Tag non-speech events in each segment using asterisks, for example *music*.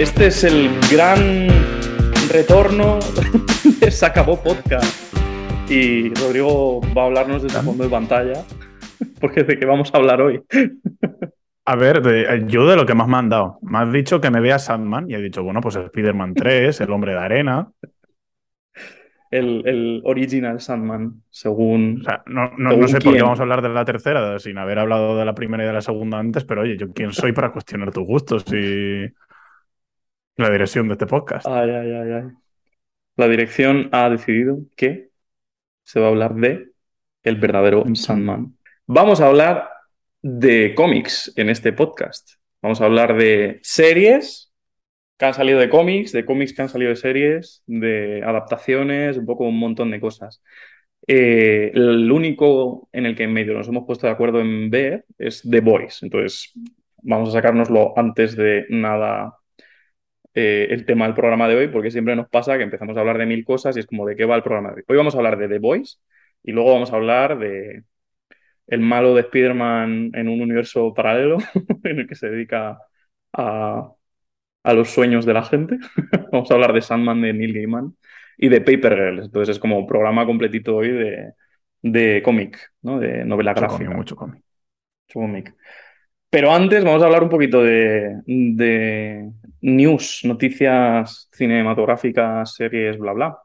Este es el gran retorno de Se acabó podcast. Y Rodrigo va a hablarnos de su fondo de pantalla, porque de qué vamos a hablar hoy. A ver, de, yo de lo que más me han dado. Me has dicho que me vea Sandman y he dicho, bueno, pues Spider-Man 3, El Hombre de Arena. El, el original Sandman, según. O sea, no, no, ¿Según no sé por qué vamos a hablar de la tercera sin haber hablado de la primera y de la segunda antes, pero oye, ¿yo quién soy para cuestionar tus gustos y la dirección de este podcast? Ay, ay, ay, ay. La dirección ha decidido que se va a hablar de el verdadero Sandman. Vamos a hablar de cómics en este podcast. Vamos a hablar de series que han salido de cómics, de cómics que han salido de series, de adaptaciones, un poco un montón de cosas. Eh, el único en el que en medio nos hemos puesto de acuerdo en ver es The Voice. Entonces, vamos a sacárnoslo antes de nada eh, el tema del programa de hoy, porque siempre nos pasa que empezamos a hablar de mil cosas y es como de qué va el programa de hoy. Hoy vamos a hablar de The Voice y luego vamos a hablar de el malo de Spider-Man en un universo paralelo *laughs* en el que se dedica a, a los sueños de la gente. *laughs* vamos a hablar de Sandman de Neil Gaiman y de Paper Girls. Entonces es como un programa completito hoy de, de cómic, ¿no? De novela Mucho gráfica. cómic, mucho cómic. cómic. Pero antes vamos a hablar un poquito de, de news, noticias cinematográficas, series, bla, bla.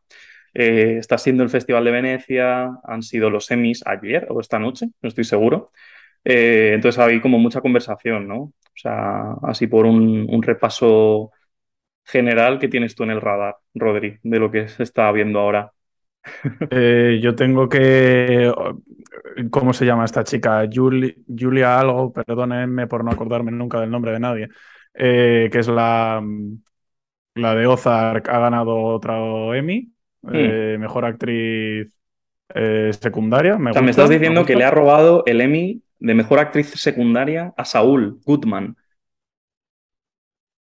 Eh, está siendo el Festival de Venecia, han sido los Emmys ayer o esta noche, no estoy seguro. Eh, entonces hay como mucha conversación, ¿no? O sea, así por un, un repaso general que tienes tú en el radar, Rodri, de lo que se está viendo ahora. Eh, yo tengo que. ¿Cómo se llama esta chica? Juli- Julia algo, perdónenme por no acordarme nunca del nombre de nadie. eh, que es la, la de Ozark, ha ganado otro Emmy. eh, mejor actriz eh, secundaria. Me O sea, me gusta, estás me diciendo que le ha robado el Emmy de mejor actriz secundaria a Saúl Goodman.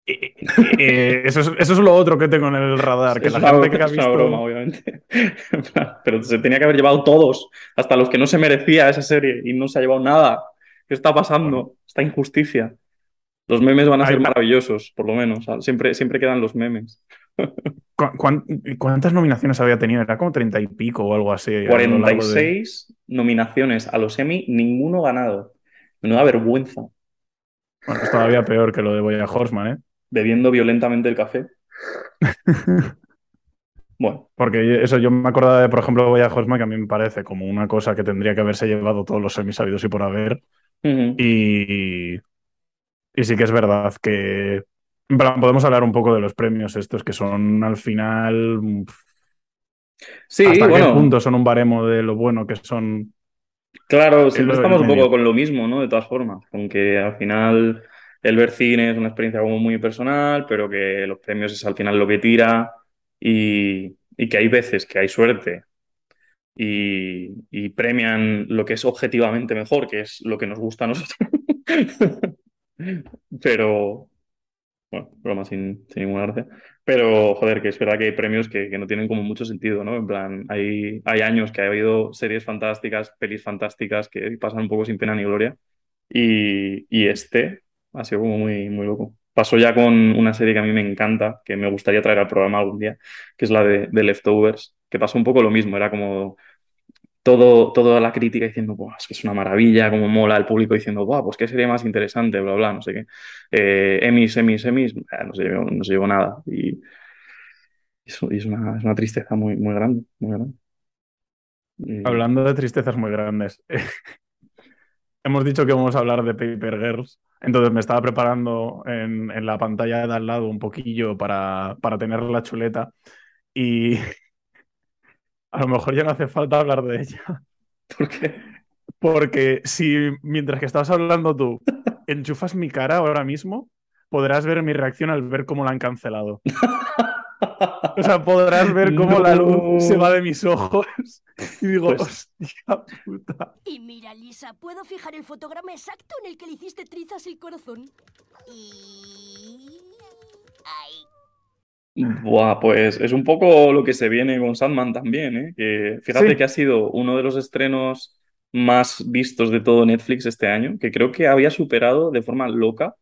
Eh, eh, eso, es, eso es lo otro que tengo en el radar. Que Es la una, gente que ha es una visto. broma, obviamente. *laughs* Pero se tenía que haber llevado todos, hasta los que no se merecía esa serie y no se ha llevado nada. ¿Qué está pasando? Esta injusticia. Los memes van a ser maravillosos, por lo menos. Sea, Siempre, siempre quedan los memes. *laughs* ¿Cu- cuán- ¿Cuántas nominaciones había tenido? Era como treinta y pico o algo así. a lo largo de- 46 nominaciones a los Emmy, ninguno ganado. Menuda vergüenza. Bueno, es todavía peor que lo de Boya Horseman, ¿eh? Bebiendo violentamente el café. *laughs* Bueno, Porque eso yo me acordaba de, por ejemplo, Boya Horseman, que a mí me parece como una cosa que tendría que haberse llevado todos los semis sabidos y por haber. Y, y sí que es verdad que. podemos hablar un poco de los premios estos que son al final. sí, ¿Hasta qué bueno. punto son un baremo de lo bueno que son? Claro, siempre estamos un poco con lo mismo, ¿no? De todas formas, con que al final el ver cine es una experiencia como muy personal, pero que los premios es al final lo que tira y, y que hay veces que hay suerte y, y premian lo que es objetivamente mejor, que es lo que nos gusta a nosotros. *laughs* Pero, bueno, broma sin, sin ninguna gracia. Pero, joder, que es verdad que hay premios que, que no tienen como mucho sentido, ¿no? En plan, hay, hay años que ha habido series fantásticas, pelis fantásticas que pasan un poco sin pena ni gloria. Y, y este ha sido como muy, muy loco. Pasó ya con una serie que a mí me encanta, que me gustaría traer al programa algún día, que es la de, Leftovers, que pasó un poco lo mismo, era como todo, toda la crítica diciendo, es que es una maravilla, como mola, el público diciendo, Buah, pues qué sería más interesante, bla, bla, no sé qué. Eh, Emmys, Emmys, Emmys, eh, no se llevó, no se nada. Y, es, una, es una tristeza muy, muy grande, Hablando de tristezas muy grandes. *laughs* Hemos dicho que vamos a hablar de Paper Girls. Entonces me estaba preparando en, en la pantalla de al lado un poquillo para, para tener la chuleta. Y *laughs* a lo mejor ya no hace falta hablar de ella. *laughs* ¿Por qué? Porque si mientras que estabas hablando tú enchufas mi cara ahora mismo, podrás ver mi reacción al ver cómo la han cancelado. *laughs* O sea, podrás ver cómo la luz se va de mis ojos *laughs* y digo, Pues- hostia puta. Y mira, Lisa, puedo fijar el fotograma exacto en el que le hiciste trizas el corazón. Y... ¡Ay! Buah, pues es un poco lo que se viene con Sandman también, ¿eh? Que fíjate Sí. que ha sido uno de los estrenos más vistos de todo Netflix este año, que creo que había superado de forma loca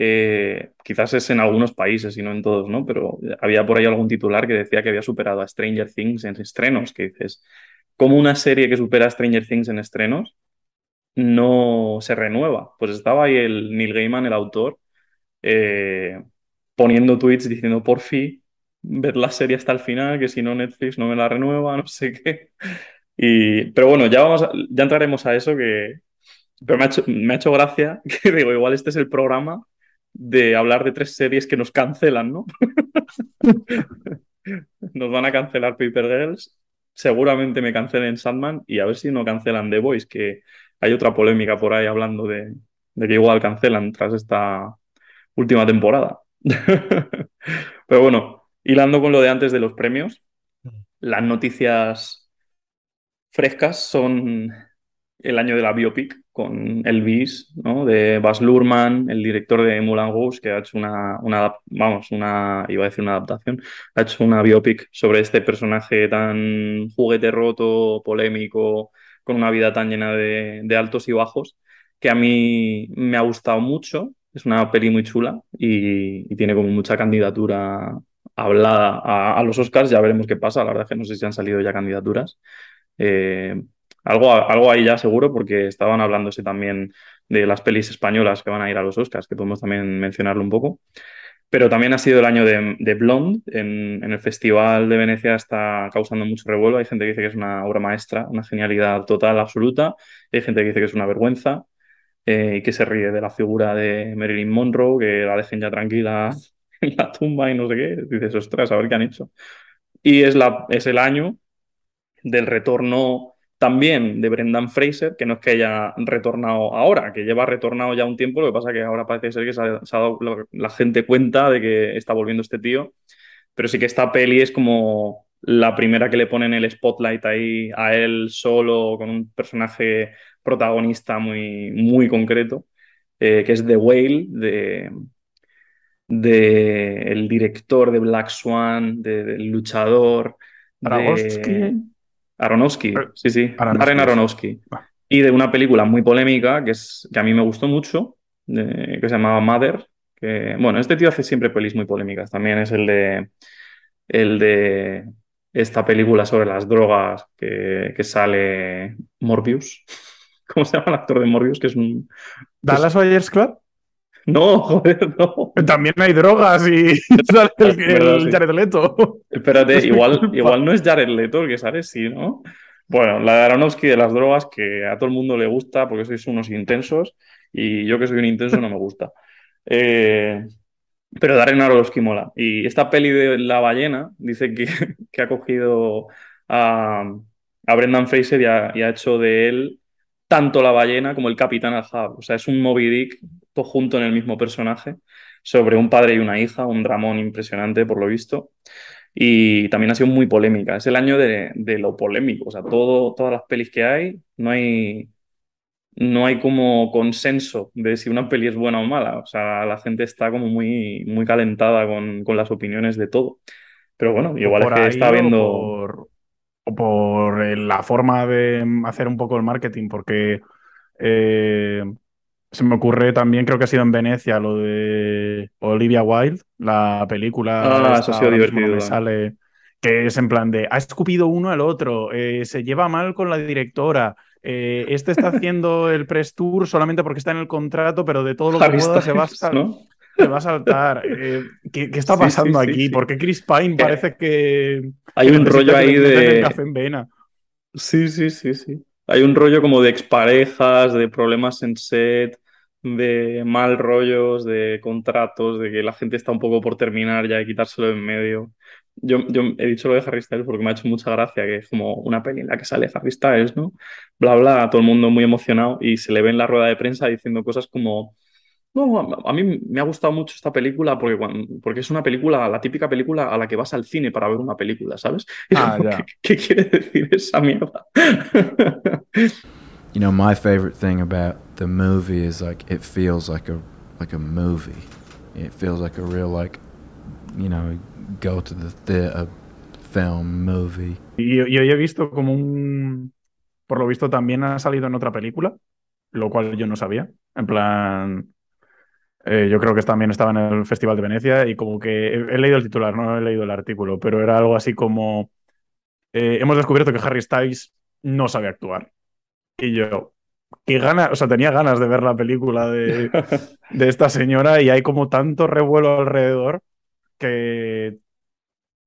eh, quizás es en algunos países y no en todos, ¿no? Pero había por ahí algún titular que decía que había superado a Stranger Things en estrenos, que dices, ¿cómo una serie que supera a Stranger Things en estrenos no se renueva? Pues estaba ahí el Neil Gaiman, el autor, eh, poniendo tweets diciendo, por fin, ver la serie hasta el final, que si no Netflix no me la renueva, *laughs* no sé qué. Y, pero bueno, ya, vamos ya entraremos a eso que... Pero me ha, hecho, me ha hecho gracia *laughs* que digo, igual este es el programa de hablar de tres series que nos cancelan, ¿no? *laughs* nos van a cancelar Paper Girls, seguramente me cancelen Sandman y a ver si no cancelan The Voice, que hay otra polémica por ahí hablando de, de que igual cancelan tras esta última temporada. *laughs* Pero bueno, hilando con lo de antes de los premios, las noticias frescas son el año de la biopic con Elvis, ¿no? De Baz Luhrmann, el director de Moulin Rouge, que ha hecho una, una, vamos, una, iba a decir una adaptación, ha hecho una biopic sobre este personaje tan juguete roto, polémico, con una vida tan llena de, de altos y bajos, que a mí me ha gustado mucho. Es una peli muy chula y, tiene como mucha candidatura hablada a, a, los Oscars. Ya veremos qué pasa. La verdad es que no sé si han salido ya candidaturas. Eh, algo, algo ahí ya seguro, porque estaban hablándose también de las pelis españolas que van a ir a los Oscars, que podemos también mencionarlo un poco. Pero también ha sido el año de, de Blonde. En, en, el Festival de Venecia está causando mucho revuelo. Hay gente que dice que es una obra maestra, una genialidad total, absoluta. Hay gente que dice que es una vergüenza eh, y que se ríe de la figura de Marilyn Monroe, que la dejen ya tranquila *laughs* en la tumba y no sé qué. Dices, ostras, a ver qué han hecho. Y es, la, es el año del retorno también de Brendan Fraser, que no es que haya retornado ahora, que lleva retornado ya un tiempo, lo que pasa que ahora parece ser que se ha, se ha dado la gente cuenta de que está volviendo este tío, pero sí que esta peli es como la primera que le ponen el spotlight ahí a él solo, con un personaje protagonista muy, muy concreto, eh, que es The Whale, de, de el director de Black Swan, del de, de luchador. De... Aronofsky, sí, sí, Aronofsky. Darren Aronofsky. Ah. Y de una película muy polémica que, es, que a mí me gustó mucho, de, que se llamaba Mother. Que, bueno, este tío hace siempre pelis muy polémicas. También es el de, el de esta película sobre las drogas que, que sale Morbius. *laughs* ¿Cómo se llama el actor de Morbius? Que es un. ¿Dallas Buyers Club? No, *laughs* joder, no. También hay drogas y *laughs* *laughs* sale el. Jared Leto. Espérate, igual, igual no es Jared Leto el que sale, sí, ¿no? Bueno, la de Aronofsky de las drogas, que a todo el mundo le gusta porque sois unos intensos y yo que soy un intenso no me gusta. Eh, pero Darren Aronofsky mola. Y esta peli de La ballena dice que, que ha cogido a, a Brendan Fraser y ha, y ha hecho de él tanto la ballena como el capitán Ahab. O sea, es un Moby Dick todo junto en el mismo personaje sobre un padre y una hija, un dramón impresionante por lo visto. Y también ha sido muy polémica. Es el año de, de lo polémico. O sea, todo, todas las pelis que hay, no hay, no hay como consenso de si una peli es buena o mala. O sea, la gente está como muy, muy calentada con, con las opiniones de todo. Pero bueno, igual es que está viendo. Por por la forma de hacer un poco el marketing, porque eh, se me ocurre también, creo que ha sido en Venecia, lo de Olivia Wilde, la película. Ah, eso ha sido divertido. Me sale, que es en plan de, ha escupido uno al otro, eh, se lleva mal con la directora. Eh, este está haciendo el press tour solamente porque está en el contrato, pero de todo lo *laughs* que pueda se va a estar. ¿no? Se va a saltar. Eh, ¿qué, ¿qué, está pasando sí, sí, aquí? Sí, ¿Por qué Chris Pine parece que. Hay un rollo ahí de. Café en vena? Sí, sí, sí, sí. Hay un rollo como de exparejas, de problemas en set, de mal rollos, de contratos, de que la gente está un poco por terminar ya de quitárselo en medio. Yo, yo he dicho lo de Harry Styles porque me ha hecho mucha gracia, que es como una peli en la que sale Harry Styles, ¿no? Bla, bla, todo el mundo muy emocionado y se le ve en la rueda de prensa diciendo cosas como no, a mí me ha gustado mucho esta película porque, porque es una película, la típica película a la que vas al cine para ver una película, ¿sabes? *laughs* Ah. ¿Qué, ¿Qué, quiere decir esa mierda? *laughs* you know, my favorite thing about the movie is like it feels like a like a movie. It feels like a real like, you know, go to the theater film movie. Y yo, yo he visto como un, por lo visto también ha salido en otra película, lo cual yo no sabía. En plan, Eh, yo creo que también estaba en el Festival de Venecia y como que he, he leído el titular, no he leído el artículo, pero era algo así como eh, hemos descubierto que Harry Styles no sabe actuar. Y yo, qué ganas, o sea, tenía ganas de ver la película de, de esta señora y hay como tanto revuelo alrededor que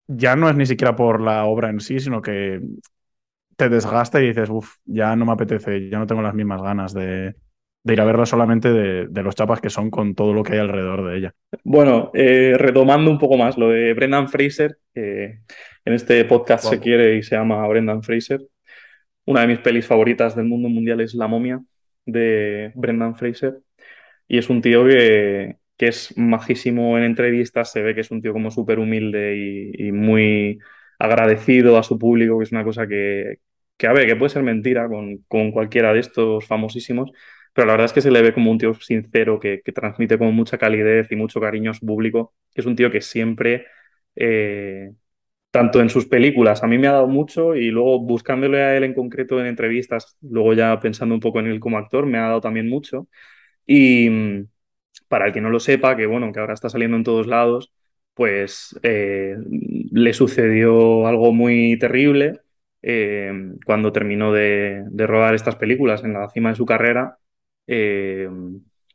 ya no es ni siquiera por la obra en sí, sino que te desgasta y dices, uff, ya no me apetece, ya no tengo las mismas ganas de, de ir a verla solamente de, de, los chapas que son con todo lo que hay alrededor de ella. Bueno, eh, retomando un poco más lo de Brendan Fraser, que en este podcast wow. se quiere y se llama Brendan Fraser. Una de mis pelis favoritas del mundo mundial es La momia de Brendan Fraser. Y es un tío que, que es majísimo en entrevistas, se ve que es un tío como súper humilde y, y, muy agradecido a su público, que es una cosa que, que a ver, que puede ser mentira con, con cualquiera de estos famosísimos, pero la verdad es que se le ve como un tío sincero, que, transmite como mucha calidez y mucho cariño a público, es un tío que siempre, eh, tanto en sus películas, a mí me ha dado mucho y luego buscándole a él en concreto en entrevistas, luego ya pensando un poco en él como actor, me ha dado también mucho. Y para el que no lo sepa, que bueno, que ahora está saliendo en todos lados, pues eh, le sucedió algo muy terrible eh, cuando terminó de, rodar estas películas en la cima de su carrera, eh,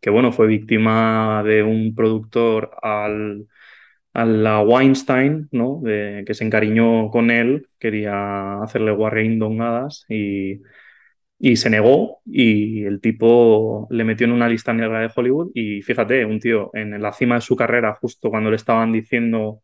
que bueno, fue víctima de un productor al, a la Weinstein, ¿no? Que se encariñó con él, quería hacerle guarreindongadas y y se negó y el tipo le metió en una lista negra de Hollywood y fíjate, un tío en la cima de su carrera, justo cuando le estaban diciendo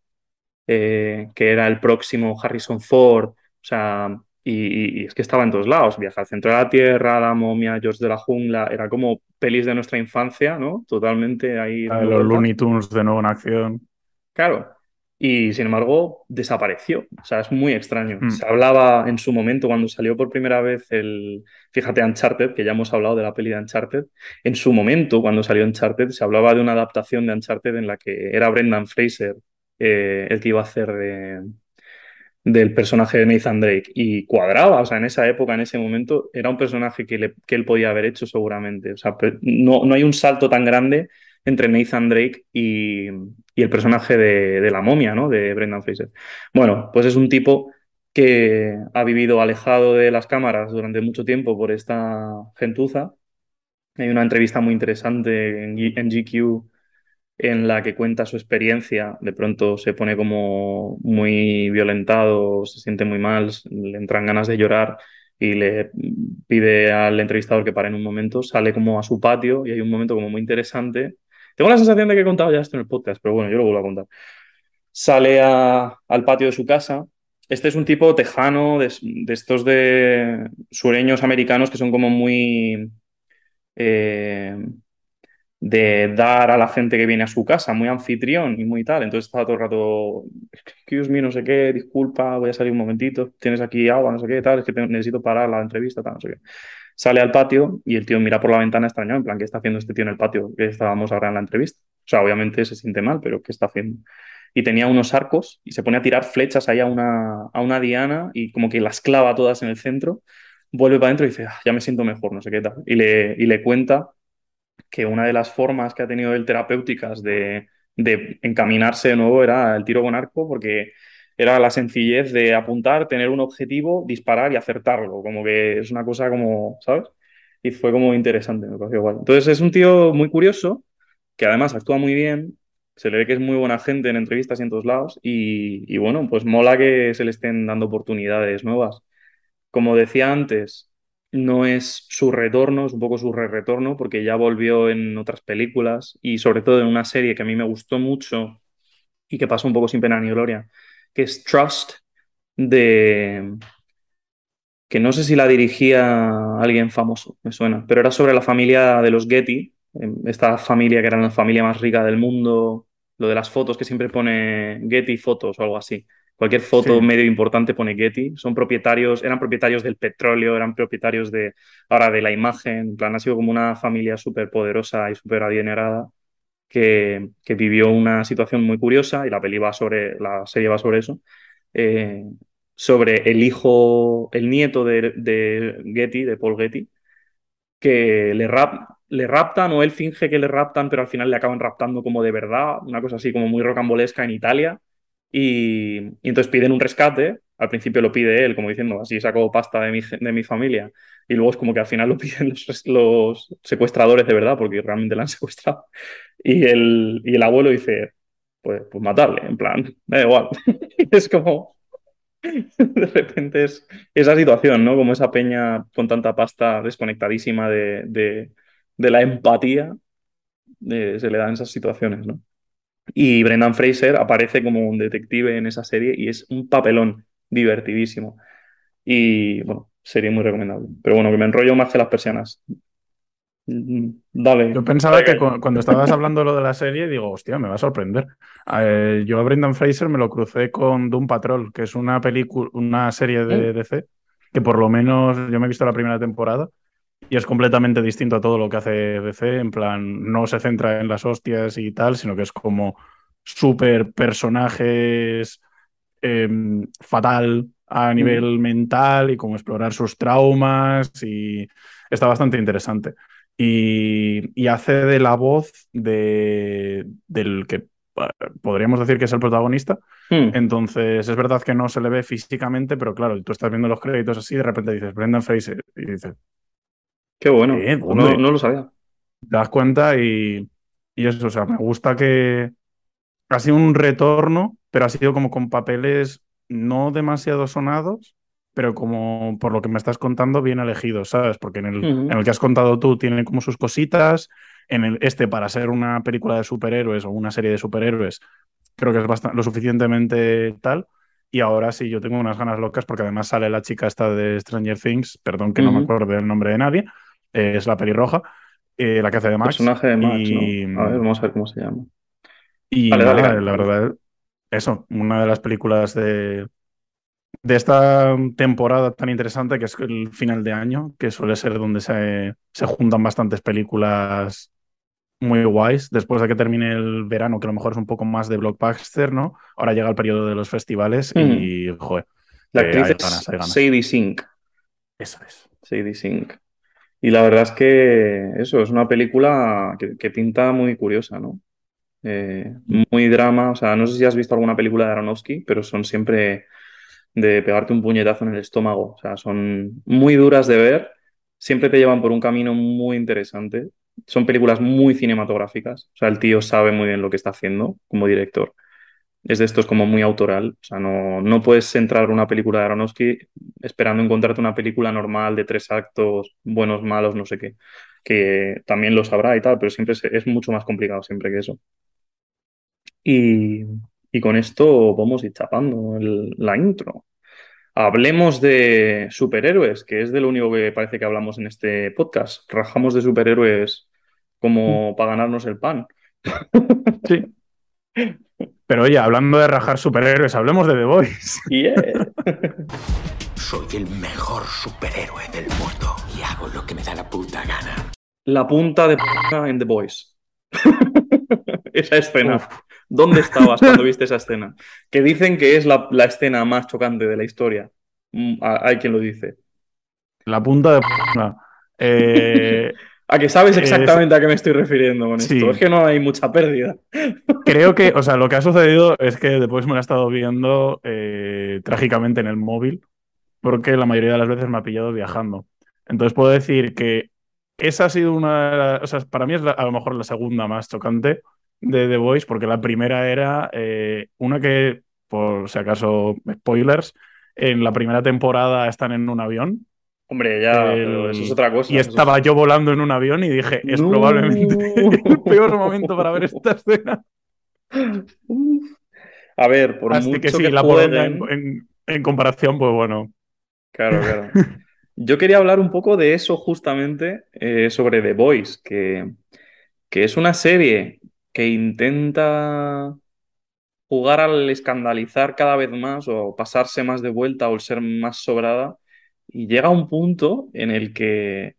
eh, que era el próximo Harrison Ford, o sea, y, y, es que estaba en todos lados, Viaja al centro de la Tierra, La momia, George de la jungla, era como pelis de nuestra infancia, ¿no? Totalmente ahí. Ah, los Looney Tunes de nuevo en acción. Claro, y sin embargo desapareció. O sea, es muy extraño. Mm. Se hablaba en su momento cuando salió por primera vez el, fíjate, Uncharted, que ya hemos hablado de la peli de Uncharted, en su momento cuando salió Uncharted se hablaba de una adaptación de Uncharted en la que era Brendan Fraser eh, el que iba a hacer de, del personaje de Nathan Drake y cuadraba, o sea, en esa época, en ese momento, era un personaje que, él podía haber hecho seguramente. O sea, no, no hay un salto tan grande entre Nathan Drake y, el personaje de, la momia, ¿no? De Brendan Fraser. Bueno, pues es un tipo que ha vivido alejado de las cámaras durante mucho tiempo por esta gentuza. Hay una entrevista muy interesante en GQ en la que cuenta su experiencia, de pronto se pone como muy violentado, se siente muy mal, le entran ganas de llorar y le pide al entrevistador que pare en un momento, sale como a su patio y hay un momento como muy interesante tengo la sensación de que he contado ya esto en el podcast, pero bueno, yo lo vuelvo a contar. Sale al patio de su casa. Este es un tipo tejano, de, de estos de sureños americanos que son como muy... Eh, de dar a la gente que viene a su casa, muy anfitrión y muy tal. Entonces estaba todo el rato, excuse me, no sé qué, disculpa, voy a salir un momentito, tienes aquí agua, no sé qué, tal, es que necesito parar la entrevista, tal, no sé qué. Sale al patio y el tío mira por la ventana extrañado, en plan, ¿qué está haciendo este tío en el patio que estábamos ahora en la entrevista? O sea, obviamente se siente mal, pero ¿qué está haciendo? Y tenía unos arcos y se pone a tirar flechas ahí a una, a una diana y como que las clava todas en el centro, vuelve para adentro y dice, ah, ya me siento mejor, no sé qué tal. Y le, y le cuenta que una de las formas que ha tenido él terapéuticas de, de encaminarse de nuevo era el tiro con arco, porque era la sencillez de apuntar, tener un objetivo, disparar y acertarlo. Como que es una cosa como, ¿sabes? Y fue como interesante, me pareció igual. Entonces es un tío muy curioso, que además actúa muy bien, se le ve que es muy buena gente en entrevistas y en todos lados, y, y bueno, pues mola que se le estén dando oportunidades nuevas. Como decía antes, no es su retorno, es un poco su re-retorno, porque ya volvió en otras películas y sobre todo en una serie que a mí me gustó mucho y que pasó un poco sin pena ni gloria, que es Trust, de que no sé si la dirigía alguien famoso, me suena, pero era sobre la familia de los Getty, esta familia que era la familia más rica del mundo, lo de las fotos que siempre pone Getty fotos o algo así. Cualquier foto sí. medio importante pone Getty. Son propietarios, eran propietarios del petróleo, eran propietarios de ahora de la imagen. En plan, ha sido como una familia súper poderosa y súper adinerada que, que, vivió una situación muy curiosa y la peli va sobre, la serie va sobre eso. Eh, sobre el hijo, el nieto de, de, Getty, de Paul Getty, que le rap, le raptan o él finge que le raptan, pero al final le acaban raptando como de verdad, una cosa así como muy rocambolesca en Italia. Y, y entonces piden un rescate. Al principio lo pide él, como diciendo, así saco pasta de mi, de mi familia. Y luego es como que al final lo *laughs* piden los, los secuestradores de verdad, porque realmente la han *laughs* secuestrado. Y el, y el abuelo dice, pues, pues matarle, en plan, da igual. *laughs* es como, de repente es esa situación, ¿no? Como esa peña con tanta pasta desconectadísima de, de, de la empatía, de, se le dan esas situaciones, ¿no? Y Brendan Fraser aparece como un detective en esa serie y es un papelón divertidísimo. Y bueno, sería muy recomendable. Pero bueno, que me enrollo más que las persianas. Dale. Yo pensaba que cu- cuando estabas hablando lo de la serie, digo, hostia, me va a sorprender. Eh, yo a Brendan Fraser me lo crucé con Doom Patrol, que es una película, una serie de DC, que por lo menos yo me he visto la primera temporada y es completamente distinto a todo lo que hace DC. En plan, no se centra en las hostias y tal, sino que es como súper personajes em, fatal a nivel mental y como explorar sus traumas y está bastante interesante. Y, y hace de la voz de, del que podríamos decir que es el protagonista. Hmm. Entonces, es verdad que no se le ve físicamente, pero claro, tú estás viendo los créditos así y de repente dices Brendan Fraser y dices, Qué bueno. No, lo sabía. te das cuenta y, y eso, o sea, me gusta que ha sido un retorno, pero ha sido como con papeles no demasiado sonados, pero como por lo que me estás contando, bien elegidos, ¿sabes? Porque en el, en el que has contado tú tiene como sus cositas, en el este para ser una película de superhéroes o una serie de superhéroes, creo que es bastante, lo suficientemente tal. Y ahora sí, yo tengo unas ganas locas porque además sale la chica esta de Stranger Things, perdón que no me acuerdo del nombre de nadie, es la pelirroja, eh, la que hace de Max. Personaje de Max, y, ¿no? A ver, vamos a ver cómo se llama. y Vale, dale, nada, dale. la verdad, eso, una de las películas de, de esta temporada tan interesante que es el final de año, que suele ser donde se, se juntan bastantes películas muy guays, después de que termine el verano, que a lo mejor es un poco más de blockbuster, ¿no? Ahora llega el periodo de los festivales y, joder, La actriz hay ganas, hay ganas. Sadie Sink. Eso es. Sadie Sink. Y la verdad es que eso es una película que, que pinta muy curiosa, ¿no? Eh, muy drama. O sea, no sé si has visto alguna película de Aronofsky, pero son siempre de pegarte un puñetazo en el estómago. O sea, son muy duras de ver. Siempre te llevan por un camino muy interesante. Son películas muy cinematográficas. O sea, el tío sabe muy bien lo que está haciendo como director. Es de estos como muy autoral. O sea, no, no puedes entrar a una película de Aronofsky esperando encontrarte una película normal de tres actos, buenos, malos, no sé qué. Que también lo sabrá y tal, pero siempre es, es mucho más complicado siempre que eso. Y, y con esto vamos a ir chapando el- la intro. Hablemos de superhéroes, que es de lo único que parece que hablamos en este podcast. Rajamos de superhéroes como para ganarnos el pan. Sí. *laughs* Pero oye, hablando de rajar superhéroes, hablemos de The Voice. *laughs* Yeah. Soy el mejor superhéroe del mundo y hago lo que me da la puta gana. La punta de p en The Boys. *laughs* esa escena. Uf. ¿Dónde estabas cuando viste esa escena? *laughs* Que dicen que es la, la escena más chocante de la historia. Mm, Hay quien lo dice. La punta de... no. Eh, A que sabes exactamente a qué me estoy refiriendo con Sí. esto. Es que no hay mucha pérdida. *laughs* Creo que, o sea, lo que ha sucedido es que después me lo he estado viendo eh, trágicamente en el móvil, porque la mayoría de las veces me ha pillado viajando. Entonces puedo decir que esa ha sido una de las, o sea, para mí es la- a lo mejor la segunda más chocante de The Voice, porque la primera era eh, una que, por si acaso, spoilers, en la primera temporada están en un avión Hombre, ya, El- pero eso es otra cosa. y estaba yo volando en un avión y dije, es No. probablemente *laughs* el peor momento para ver esta escena. A ver, por Así mucho que sí, que la poronga en, jueguen- en- en comparación, pues bueno. Claro, *laughs* claro. Yo quería hablar un poco de eso justamente eh, sobre The Voice, que, que es una serie que intenta jugar al escandalizar cada vez más o pasarse más de vuelta o el ser más sobrada y llega un punto en el que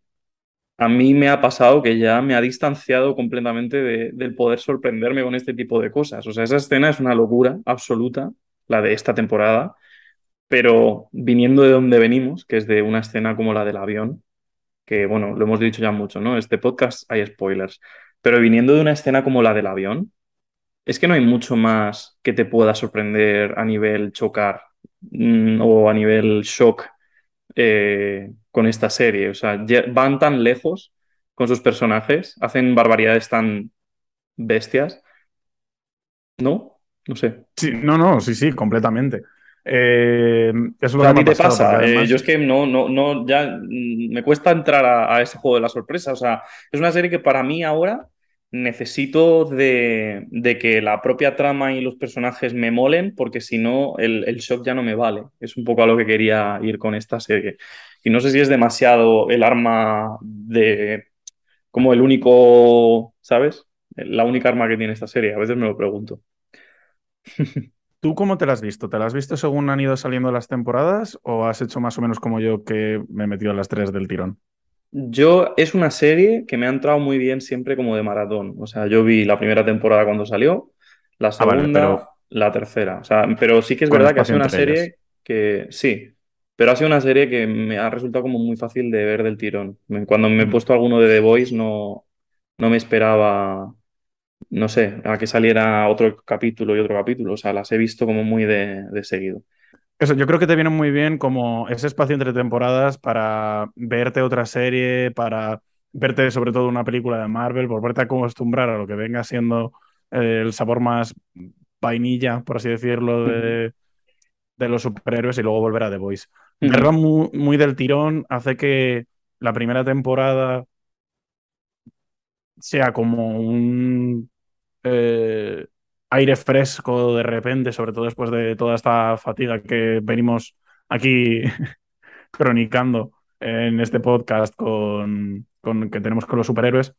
a mí me ha pasado que ya me ha distanciado completamente de- del poder sorprenderme con este tipo de cosas. O sea, esa escena es una locura absoluta, la de esta temporada, pero viniendo de donde venimos, que es de una escena como la del avión, que bueno, lo hemos dicho ya mucho, ¿no? Este podcast hay spoilers, pero viniendo de una escena como la del avión, es que no hay mucho más que te pueda sorprender a nivel chocar mm, o a nivel shock eh, con esta serie. O sea, van tan lejos con sus personajes, hacen barbaridades tan bestias, ¿no? No sé. Sí, no, no, sí, sí, completamente. Eh, es lo a ti te pasa. Eh, yo es que no, no, no, ya mm, me cuesta entrar a, a ese juego de la sorpresa. O sea, es una serie que para mí ahora necesito de, de que la propia trama y los personajes me molen, porque si no, el, el shock ya no me vale. Es un poco a lo que quería ir con esta serie. Y no sé si es demasiado el arma de, como el único, ¿sabes? La única arma que tiene esta serie. A veces me lo pregunto. *laughs* ¿Tú cómo te la has visto? ¿Te la has visto según han ido saliendo las temporadas o has hecho más o menos como yo que me he metido en las tres del tirón? Yo, es una serie que me ha entrado muy bien siempre como de maratón. O sea, yo vi la primera temporada cuando salió, la Ah, vale, segunda, pero- la tercera. O sea, pero sí que es verdad que ha sido una serie ellas. que, sí, pero ha sido una serie que me ha resultado como muy fácil de ver del tirón. Cuando me he Mm. puesto alguno de The Voice no, no me esperaba, no sé, a que saliera otro capítulo y otro capítulo. O sea, las he visto como muy de, de seguido. Eso, yo creo que te viene muy bien como ese espacio entre temporadas para verte otra serie, para verte sobre todo una película de Marvel, volverte a acostumbrar a lo que venga siendo eh, el sabor más vainilla, por así decirlo, de, de los superhéroes y luego volver a The Voice. Verla muy, muy del tirón hace que la primera temporada sea como un eh, aire fresco de repente, sobre todo después de toda esta fatiga que venimos aquí *laughs* cronicando en este podcast con, con- que tenemos con los superhéroes.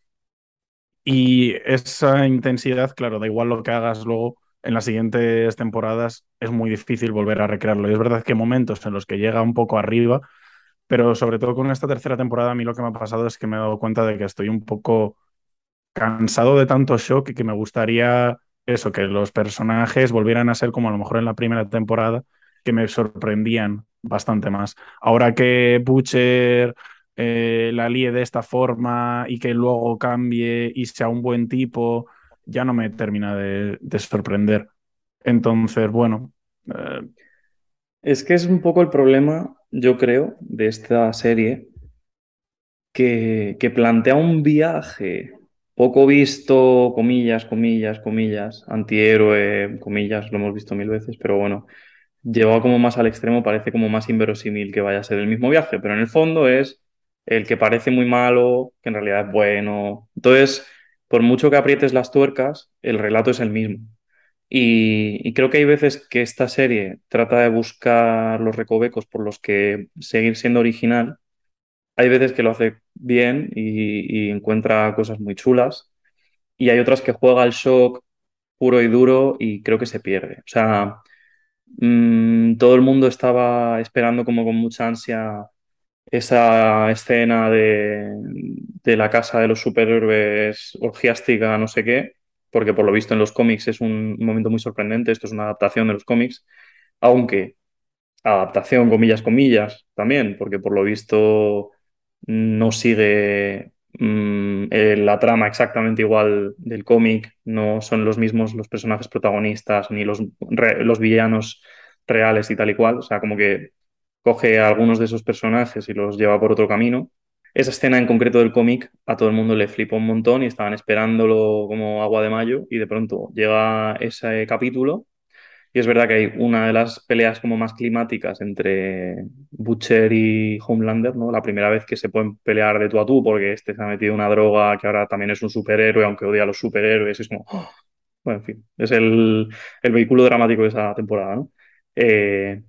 Y esa intensidad, claro, da igual lo que hagas luego en las siguientes temporadas, es muy difícil volver a recrearlo. Y es verdad que hay momentos en los que llega un poco arriba, pero sobre todo con esta tercera temporada, a mí lo que me ha pasado es que me he dado cuenta de que estoy un poco cansado de tanto shock y que me gustaría eso, que los personajes volvieran a ser como a lo mejor en la primera temporada, que me sorprendían bastante más. Ahora que Butcher eh, la líe de esta forma y que luego cambie y sea un buen tipo, ya no me termina de, de sorprender. Entonces, bueno, eh, Es que es un poco el problema, yo creo, de esta serie, que, que plantea un viaje poco visto, comillas, comillas, comillas, antihéroe, comillas, lo hemos visto mil veces, pero bueno, llevado como más al extremo, parece como más inverosímil que vaya a ser el mismo viaje, pero en el fondo es el que parece muy malo, que en realidad es bueno. Entonces, por mucho que aprietes las tuercas, el relato es el mismo. Y, y creo que hay veces que esta serie trata de buscar los recovecos por los que seguir siendo original. Hay veces que lo hace bien y, encuentra cosas muy chulas. Y hay otras que juega al shock puro y duro y creo que se pierde. O sea, mm, todo el mundo estaba esperando como con mucha ansia esa escena de, de la casa de los superhéroes orgiástica, no sé qué, porque por lo visto en los cómics es un momento muy sorprendente, esto es una adaptación de los cómics, aunque adaptación, comillas, comillas, también, porque por lo visto no sigue mm, eh, la trama exactamente igual del cómic, no son los mismos los personajes protagonistas ni los, los villanos reales y tal y cual, o sea, como que coge a algunos de esos personajes y los lleva por otro camino. Esa escena en concreto del cómic a todo el mundo le flipó un montón y estaban esperándolo como agua de mayo y de pronto llega ese capítulo y es verdad que hay una de las peleas como más climáticas entre Butcher y Homelander, ¿no? La primera vez que se pueden pelear de tú a tú porque este se ha metido una droga que ahora también es un superhéroe, aunque odia a los superhéroes, es como... ¡oh! Bueno, en fin, es el, el vehículo dramático de esa temporada, ¿no? Eh,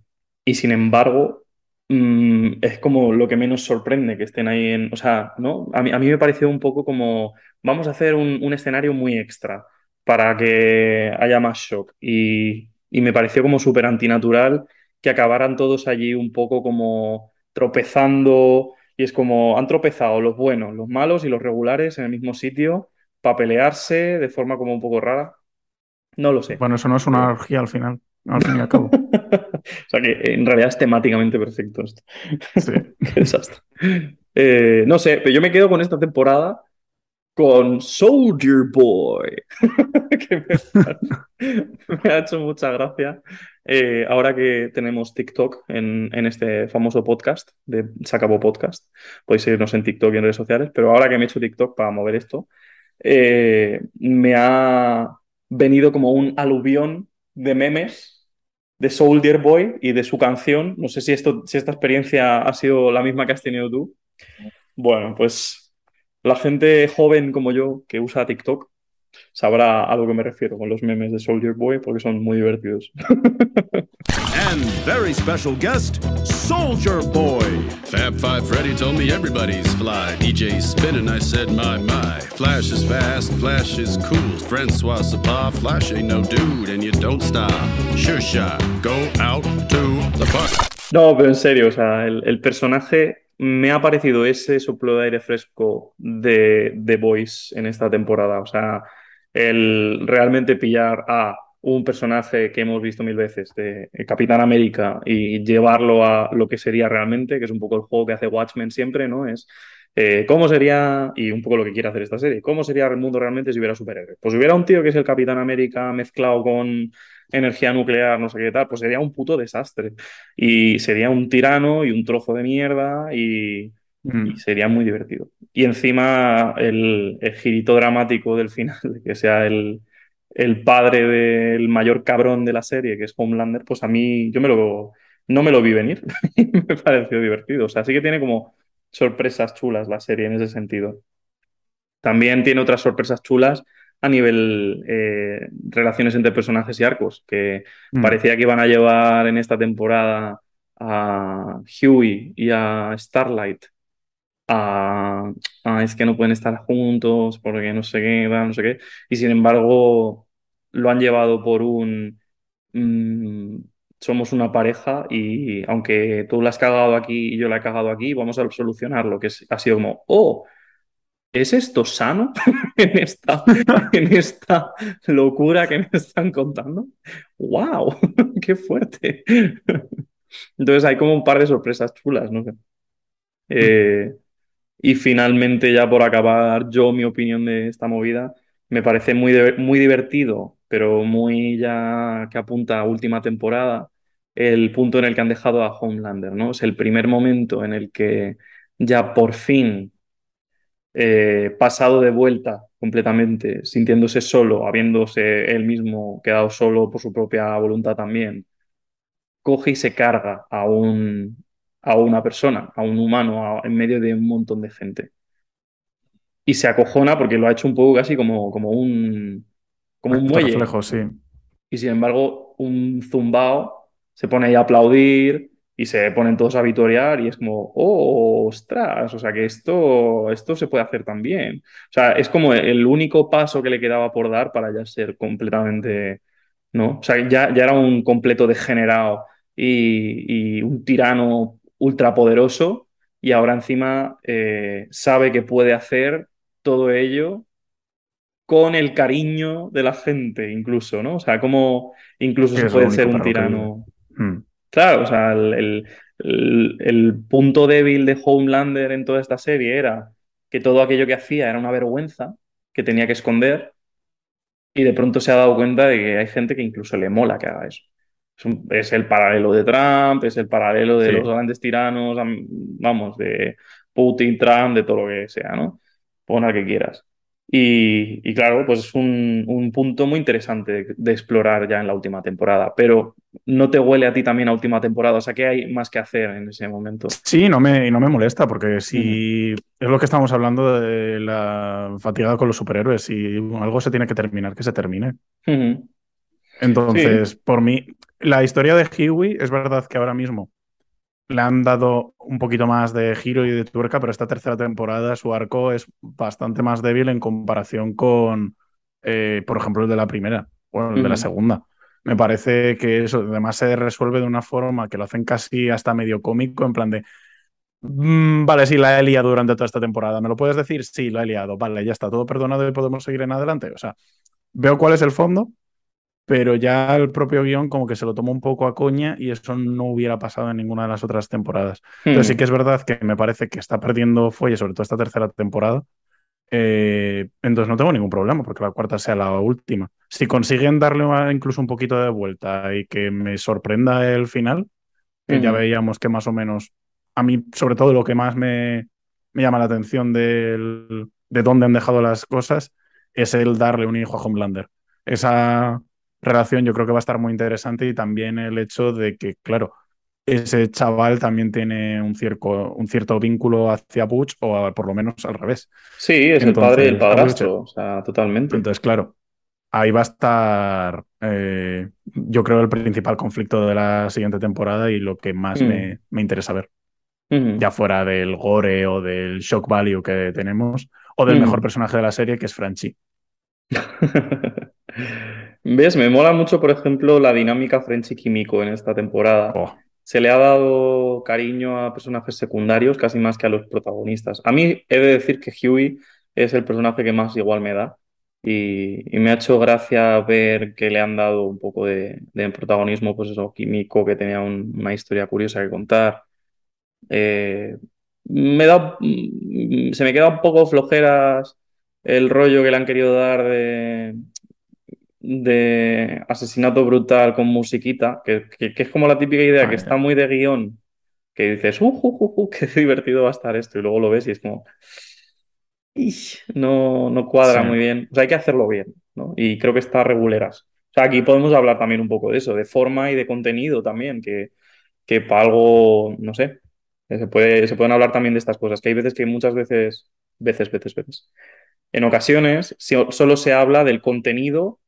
y sin embargo, mm, es como lo que menos sorprende que estén ahí en... O sea, ¿no? A mí, a mí me pareció un poco como, vamos a hacer un, un escenario muy extra para que haya más shock. Y, y me pareció como súper antinatural que acabaran todos allí un poco como tropezando. Y es como, han tropezado los buenos, los malos y los regulares en el mismo sitio para pelearse de forma como un poco rara. No lo sé. bueno, eso no es una orgía al final, al fin y al cabo. *laughs* o sea que en realidad es temáticamente perfecto esto. Sí. *laughs* Qué desastre. Eh, no sé, pero yo me quedo con esta temporada con Soldier Boy, *laughs* que me, me ha hecho mucha gracia. Eh, ahora que tenemos TikTok en, este famoso podcast de Se acabó podcast, podéis seguirnos en TikTok y en redes sociales, pero ahora que me he hecho TikTok para mover esto, eh, me ha venido como un aluvión de memes de Soldier Boy y de su canción. No sé si, esto, si esta experiencia ha sido la misma que has tenido tú. Bueno, pues la gente joven como yo que usa TikTok sabrá a lo que me refiero con los memes de Soldier Boy porque son muy divertidos. *laughs* And very special guest, Soldier Boy. Fab Five Freddy told me everybody's fly. DJ's spinning, I said, my, my. Flash is fast, Flash is cool. Francois Sapah, Flash ain't no dude, and you don't stop. Sure shot, go out to the park. No, pero en serio, o sea, el, el personaje me ha parecido ese soplo de aire fresco de The Voice en esta temporada. O sea, el realmente pillar a un personaje que hemos visto mil veces de Capitán América y llevarlo a lo que sería realmente, que es un poco el juego que hace Watchmen siempre, ¿no? Es eh, cómo sería, y un poco lo que quiere hacer esta serie, cómo sería el mundo realmente si hubiera superhéroes. Pues si hubiera un tío que es el Capitán América mezclado con energía nuclear, no sé qué tal, pues sería un puto desastre. Y sería un tirano y un trozo de mierda y, Mm. y sería muy divertido. Y encima el, el girito dramático del final, de que sea el, el padre del mayor cabrón de la serie, que es Homelander, pues a mí yo me lo, no me lo vi venir. *laughs* me pareció divertido. O sea, sí que tiene como sorpresas chulas la serie en ese sentido. También tiene otras sorpresas chulas a nivel eh, relaciones entre personajes y arcos, que Mm. parecía que iban a llevar en esta temporada a Huey y a Starlight a, a, es que no pueden estar juntos porque no sé qué, no sé qué, y sin embargo lo han llevado por un mm, somos una pareja y aunque tú la has cagado aquí y yo la he cagado aquí, vamos a solucionarlo, que es, ha sido como, oh, ¿es esto sano *laughs* en esta, en esta locura que me están contando? ¡Wow! *laughs* ¡Qué fuerte! Entonces hay como un par de sorpresas chulas, no. Eh, y finalmente, ya por acabar, yo mi opinión de esta movida, me parece muy, muy divertido, pero muy ya que apunta a última temporada, el punto en el que han dejado a Homelander, ¿no? Es el primer momento en el que ya por fin, eh, pasado de vuelta completamente, sintiéndose solo, habiéndose él mismo quedado solo por su propia voluntad también, coge y se carga a un, a una persona, a un humano, a- en medio de un montón de gente. Y se acojona porque lo ha hecho un poco casi como, como un, como un muelle. reflejo, sí. Y sin embargo, un zumbao se pone ahí a aplaudir y se ponen todos a vitorear y es como, oh, ostras, o sea que esto, esto se puede hacer también. O sea, es como el único paso que le quedaba por dar para ya ser completamente, ¿no? O sea, ya, ya era un completo degenerado y, y un tirano ultrapoderoso y ahora encima eh, sabe que puede hacer todo ello con el cariño de la gente, incluso, ¿no? O sea, como incluso Sí, se puede ser un tirano. Mm. Claro, o sea, el, el- el- el punto débil de Homelander en toda esta serie era que todo aquello que hacía era una vergüenza que tenía que esconder y de pronto se ha dado cuenta de que hay gente que incluso le mola que haga eso. Es, un- es el paralelo de Trump, es el paralelo de Sí. los grandes tiranos, am- vamos, de Putin, Trump, de todo lo que sea, ¿no? Pon al que quieras. Y, y claro, pues es un, un punto muy interesante de, de explorar ya en la última temporada, pero no te huele a ti también a última temporada, o sea, ¿qué hay más que hacer en ese momento? Sí, no me, y no me molesta, porque si es lo que estamos hablando de la fatiga con los superhéroes, si algo se tiene que terminar, que se termine. Entonces, por mí, la historia de Huey es verdad que ahora mismo le han dado un poquito más de giro y de tuerca, pero esta tercera temporada su arco es bastante más débil en comparación con, eh, por ejemplo, el de la primera o el de la segunda. Me parece que eso además se resuelve de una forma que lo hacen casi hasta medio cómico, en plan de, "Mm, vale, sí, la he liado durante toda esta temporada. ¿Me lo puedes decir? Sí, la he liado. Vale, ya está, todo perdonado y podemos seguir en adelante. O sea, veo cuál es el fondo, pero ya el propio guion como que se lo tomó un poco a coña y eso no hubiera pasado en ninguna de las otras temporadas. Entonces Hmm. sí que es verdad que me parece que está perdiendo fuelle, sobre todo esta tercera temporada. Eh, entonces no tengo ningún problema porque la cuarta sea la última. Si consiguen darle una- incluso un poquito de vuelta y que me sorprenda el final, que ya Ujú. veíamos que más o menos, a mí sobre todo lo que más me, me llama la atención del- de dónde han dejado las cosas es el darle un hijo a Homelander. Esa relación yo creo que va a estar muy interesante y también el hecho de que, claro, ese chaval también tiene un cierto, un cierto vínculo hacia Butch o a- por lo menos al revés. Sí, es el padre y el padrastro, o sea, totalmente. Entonces, claro, ahí va a estar, eh, yo creo, el principal conflicto de la siguiente temporada y lo que más Mm. me, me interesa ver. Ya fuera del gore o del shock value que tenemos, o del Mm. mejor personaje de la serie, que es Franchi. *laughs* ¿Ves? Me mola mucho, por ejemplo, la dinámica Frenchy Químico en esta temporada. Oh, Se le ha dado cariño a personajes secundarios casi más que a los protagonistas. A mí he de decir que Huey es el personaje que más igual me da y, y me ha hecho gracia ver que le han dado un poco de, de protagonismo, pues eso, químico, que tenía un- una historia curiosa que contar. Eh, me da, mm, se me queda un poco flojeras el rollo que le han querido dar de, de asesinato brutal con musiquita, que, que- que es como la típica idea Ah, que está muy de guion, que dices, uh, uh, qué *laughs* divertido va a estar esto, y luego lo ves y es como, "Ish", no, no cuadra Sí. muy bien. O sea, hay que hacerlo bien, ¿no? Y creo que está reguleras. O sea, aquí podemos hablar también un poco de eso, de forma y de contenido también, que, que para algo, no sé, eh, se puede, se pueden hablar también de estas cosas, que hay veces que muchas veces, veces, veces, veces. En ocasiones si- solo se habla del contenido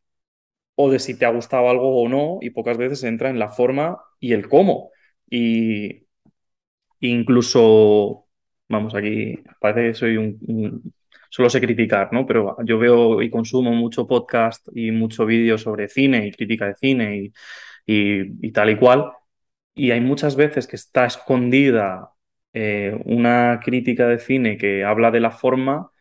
o de si te ha gustado algo o no, y pocas veces entra en la forma y el cómo. Y incluso, vamos, aquí parece que soy un, solo sé criticar, ¿no? Pero yo veo y consumo mucho podcast y mucho vídeo sobre cine y crítica de cine y, y- tal y cual. Y hay muchas veces que está escondida eh, una crítica de cine que habla de la forma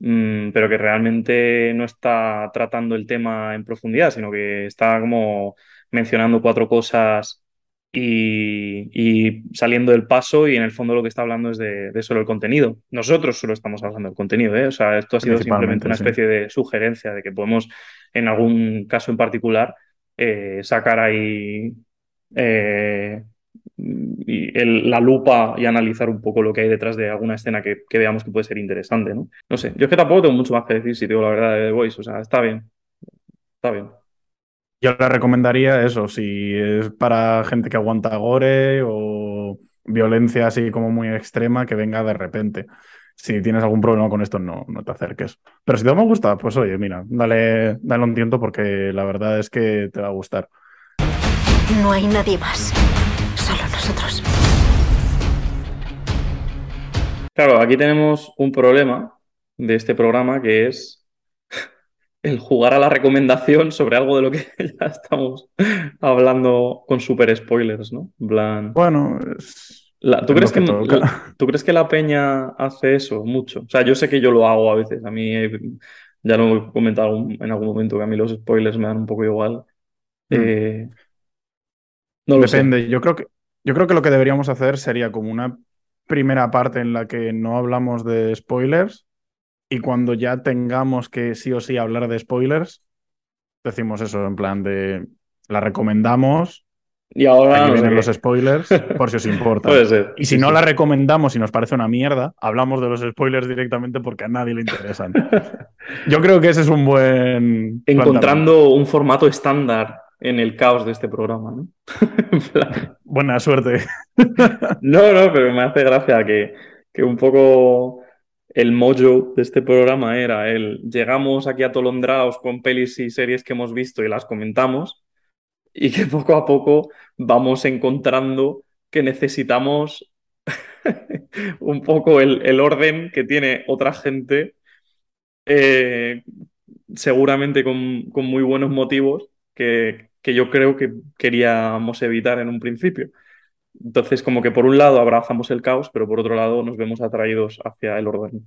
pero que realmente no está tratando el tema en profundidad, sino que está como mencionando cuatro cosas y, y saliendo del paso y en el fondo lo que está hablando es de, de solo el contenido. Nosotros solo estamos hablando del contenido, ¿eh? O sea, esto ha sido simplemente una sí. especie de sugerencia de que podemos, en algún caso en particular, eh, sacar ahí eh, y el- la lupa y analizar un poco lo que hay detrás de alguna escena que, que veamos que puede ser interesante, ¿no? No sé, yo es que tampoco tengo mucho más que decir, si digo la verdad, de The Voice, o sea, está bien, está bien. Yo le recomendaría eso, si es para gente que aguanta gore o violencia así como muy extrema, que venga de repente. Si tienes algún problema con esto, no, no te acerques. Pero si te me gusta, pues oye, mira, dale, dale un tiento porque la verdad es que te va a gustar. No hay nadie más. Nosotros. Claro, aquí tenemos un problema de este programa que es *laughs* el jugar a la recomendación sobre algo de lo que *laughs* ya estamos hablando con super spoilers, ¿no? En plan... Bueno, es, La- ¿tú, es crees que, la- ¿Tú crees que la peña hace eso mucho? O sea, yo sé que yo lo hago a veces. A mí, eh, ya lo he comentado algún- en algún momento, que a mí los spoilers me dan un poco igual. Mm. Eh, no lo sé. Depende. Yo creo que, yo creo que lo que deberíamos hacer sería como una primera parte en la que no hablamos de spoilers y cuando ya tengamos que sí o sí hablar de spoilers, decimos eso en plan de la recomendamos, Y ahora aquí vienen los spoilers, por si os *laughs* importa. Puede ser. Y si sí, no sí. la recomendamos y nos parece una mierda, hablamos de los spoilers directamente porque a nadie le interesan. *laughs* Yo creo que ese es un buen... Encontrando un formato estándar en el caos de este programa, ¿no? *laughs* Buena suerte. *laughs* No, no, pero me hace gracia que, que un poco el mojo de este programa era el llegamos aquí atolondrados con pelis y series que hemos visto y las comentamos y que poco a poco vamos encontrando que necesitamos *laughs* un poco el, el orden que tiene otra gente, eh, seguramente con, con muy buenos motivos, que, que yo creo que queríamos evitar en un principio. Entonces, como que por un lado abrazamos el caos, pero por otro lado nos vemos atraídos hacia el orden.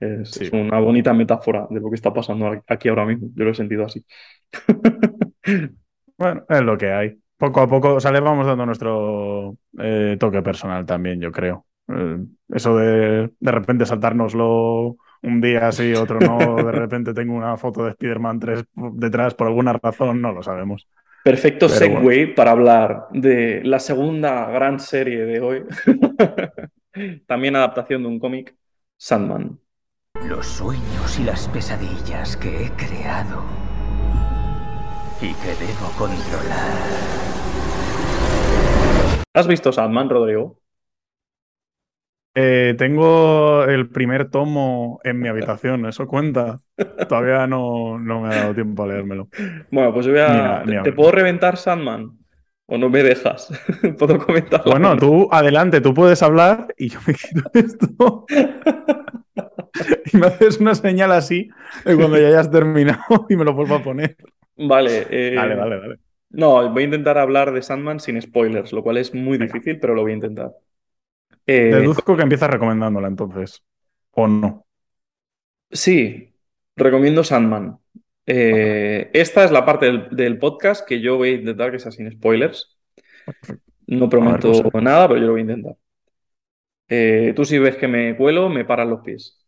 Es, Sí. es una bonita metáfora de lo que está pasando aquí ahora mismo. Yo lo he sentido así. *laughs* Bueno, es lo que hay. Poco a poco, o sea, le vamos dando nuestro eh, toque personal también, yo creo. Eh, eso de de repente saltárnoslo un día sí, otro no, de *laughs* repente tengo una foto de Spider-Man 3 detrás por alguna razón, no lo sabemos. Perfecto Pero segue bueno. para hablar de la segunda gran serie de hoy. *laughs* También adaptación de un cómic, Sandman. Los sueños y las pesadillas que he creado y que debo controlar. ¿Has visto Sandman, Rodrigo? Eh, tengo el primer tomo en mi habitación, ¿eso cuenta? Todavía no, no me ha dado tiempo a leérmelo. Bueno, pues yo voy a... Ni a- ¿Te, ni a te ver. puedo reventar Sandman? ¿O no me dejas? *laughs* ¿Puedo comentar? Bueno, tú adelante, tú puedes hablar y yo me quito *laughs* esto. *laughs* Y me haces una señal así de cuando ya hayas terminado y me lo vuelvo a poner. Vale, eh, Dale, dale, dale. No, voy a intentar hablar de Sandman sin spoilers, lo cual es muy Venga. difícil, pero lo voy a intentar. Eh, Deduzco que empiezas recomendándola entonces. ¿O no? Sí, recomiendo Sandman. Eh, esta es la parte del, del podcast que yo voy a intentar que sea sin spoilers. No prometo A ver, nada, pero yo lo voy a intentar. Eh, tú si ves que me cuelo, me paras los pies.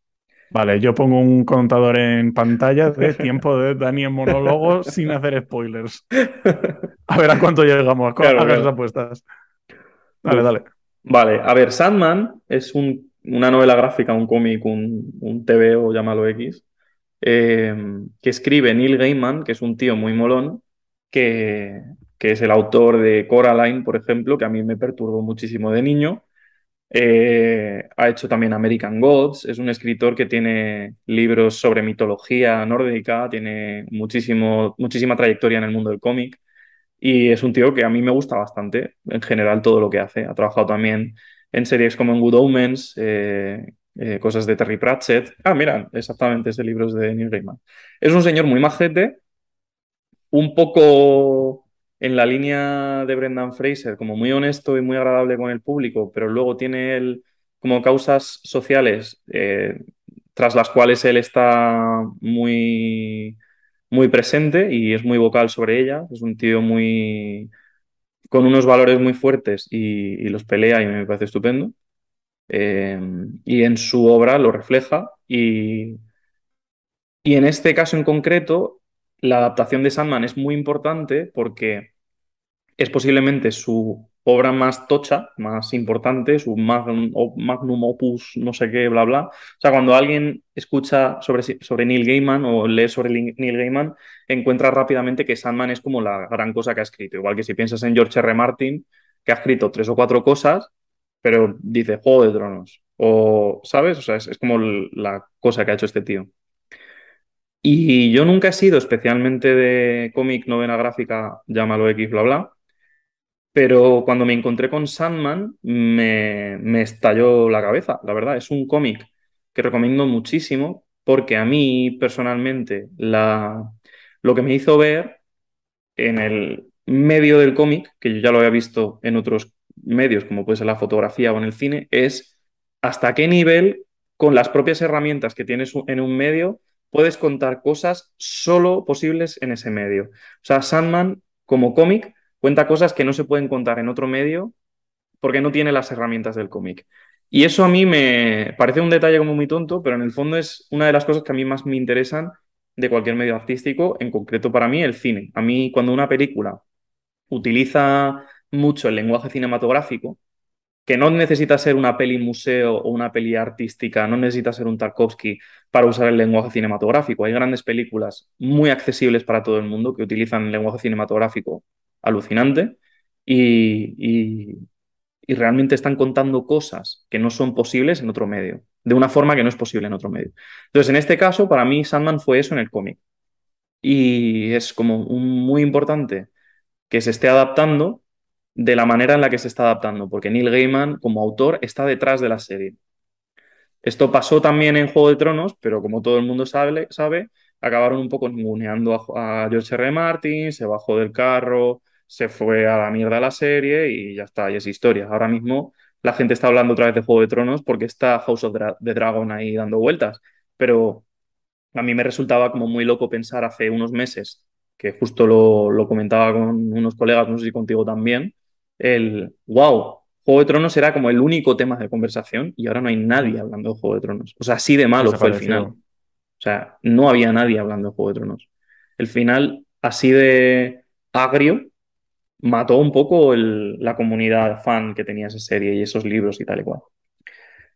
Vale, yo pongo un contador en pantalla de tiempo de Dani en monólogo sin hacer spoilers. *laughs* A ver a cuánto llegamos. Claro, Hagas claro. las apuestas. Dale, dale. Vale, a ver, Sandman es un- una novela gráfica, un cómic, un, un TV o llámalo X, eh, que escribe Neil Gaiman, que es un tío muy molón, que, que es el autor de Coraline, por ejemplo, que a mí me perturbó muchísimo de niño. Eh, ha hecho también American Gods, es un escritor que tiene libros sobre mitología nórdica, tiene muchísimo, muchísima trayectoria en el mundo del cómic. Y es un tío que a mí me gusta bastante, en general, todo lo que hace. Ha trabajado también en series como en Good Omens, eh, eh, cosas de Terry Pratchett. Ah, mira, exactamente, ese libro es de Neil Gaiman. Es un señor muy majete, un poco en la línea de Brendan Fraser, como muy honesto y muy agradable con el público, pero luego tiene él como causas sociales eh, tras las cuales él está muy, muy presente y es muy vocal sobre ellas. Es un tío muy con unos valores muy fuertes y, y los pelea y me parece estupendo. Eh, y en su obra lo refleja y, y en este caso en concreto, la adaptación de Sandman es muy importante porque es posiblemente su obra más tocha, más importante, su magnum, opus, no sé qué, bla, bla. O sea, cuando alguien escucha sobre, sobre Neil Gaiman o lee sobre Neil Gaiman, encuentra rápidamente que Sandman es como la gran cosa que ha escrito. Igual que si piensas en George R. Martin, que ha escrito tres o cuatro cosas, pero dice Juego de Tronos. O, ¿sabes? O sea, es, es como la cosa que ha hecho este tío. Y yo nunca he sido especialmente de cómic, novela gráfica, llámalo X, bla, bla. Pero cuando me encontré con Sandman, me, me estalló la cabeza, la verdad. Es un cómic que recomiendo muchísimo porque a mí personalmente la, lo que me hizo ver en el medio del cómic, que yo ya lo había visto en otros medios, como puede ser la fotografía o en el cine, es hasta qué nivel, con las propias herramientas que tienes en un medio, puedes contar cosas solo posibles en ese medio. O sea, Sandman, como cómic, cuenta cosas que no se pueden contar en otro medio porque no tiene las herramientas del cómic. Y eso a mí me parece un detalle como muy tonto, pero en el fondo es una de las cosas que a mí más me interesan de cualquier medio artístico, en concreto para mí el cine. A mí cuando una película utiliza mucho el lenguaje cinematográfico, que no necesita ser una peli museo o una peli artística, no necesita ser un Tarkovsky para usar el lenguaje cinematográfico. Hay grandes películas muy accesibles para todo el mundo que utilizan el lenguaje cinematográfico alucinante y, y, realmente están contando cosas que no son posibles en otro medio, de una forma que no es posible en otro medio. Entonces, en este caso, para mí, Sandman fue eso en el cómic. Y es como un, muy importante que se esté adaptando de la manera en la que se está adaptando, porque Neil Gaiman, como autor, está detrás de la serie. Esto pasó también en Juego de Tronos, pero como todo el mundo sabe, sabe acabaron un poco ninguneando a, a George R. R. Martin, se bajó del carro, se fue a la mierda la serie y ya está, y es historia. Ahora mismo la gente está hablando otra vez de Juego de Tronos porque está House of Dra the Dragon ahí dando vueltas, pero a mí me resultaba como muy loco pensar hace unos meses que justo lo, lo comentaba con unos colegas, no sé si contigo también, el, wow, Juego de Tronos era como el único tema de conversación y ahora no hay nadie hablando de Juego de Tronos. O sea, así de malo fue el final. O sea, no había nadie hablando de Juego de Tronos. El final, así de agrio, mató un poco la comunidad fan que tenía esa serie y esos libros y tal y cual.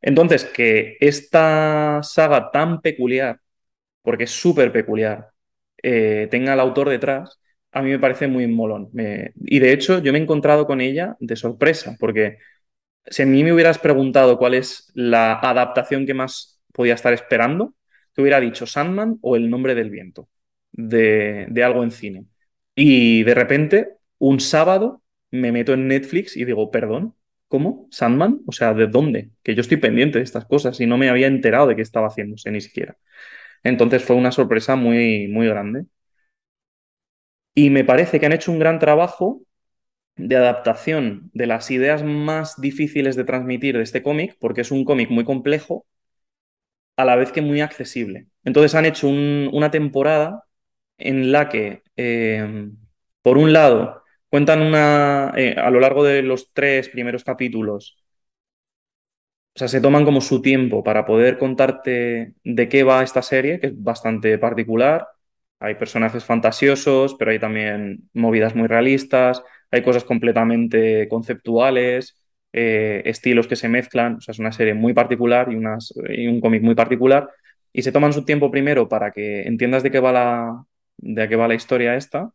Entonces, que esta saga tan peculiar, porque es súper peculiar, eh, tenga al autor detrás, a mí me parece muy molón. Y de hecho, yo me he encontrado con ella de sorpresa, porque si a mí me hubieras preguntado cuál es la adaptación que más podía estar esperando, te hubiera dicho Sandman o El nombre del viento, de, de algo en cine. Y de repente, un sábado, me meto en Netflix y digo, perdón, ¿cómo? ¿Sandman? O sea, ¿de dónde? Que yo estoy pendiente de estas cosas y no me había enterado de qué estaba haciéndose ni siquiera. Entonces fue una sorpresa muy, muy grande. Y me parece que han hecho un gran trabajo de adaptación de las ideas más difíciles de transmitir de este cómic, porque es un cómic muy complejo, a la vez que muy accesible. Entonces han hecho un- una temporada en la que, eh, por un lado, cuentan una, eh, a lo largo de los tres primeros capítulos, o sea, se toman como su tiempo para poder contarte de qué va esta serie, que es bastante particular. Hay personajes fantasiosos, pero hay también movidas muy realistas, hay cosas completamente conceptuales, eh, estilos que se mezclan. O sea, es una serie muy particular y, y un cómic muy particular. Y se toman su tiempo primero para que entiendas de qué va la, de qué va la historia esta.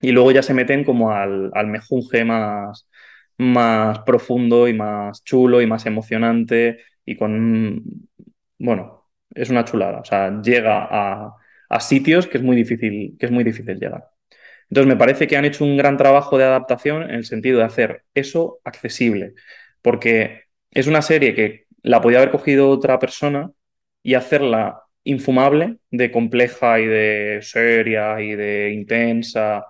Y luego ya se meten como al, al mejunje más, más profundo y más chulo y más emocionante y con, bueno, es una chulada. O sea, llega a, a sitios que es muy difícil, que es muy difícil llegar. Entonces, me parece que han hecho un gran trabajo de adaptación en el sentido de hacer eso accesible, porque es una serie que la podía haber cogido otra persona y hacerla infumable, de compleja y de seria y de intensa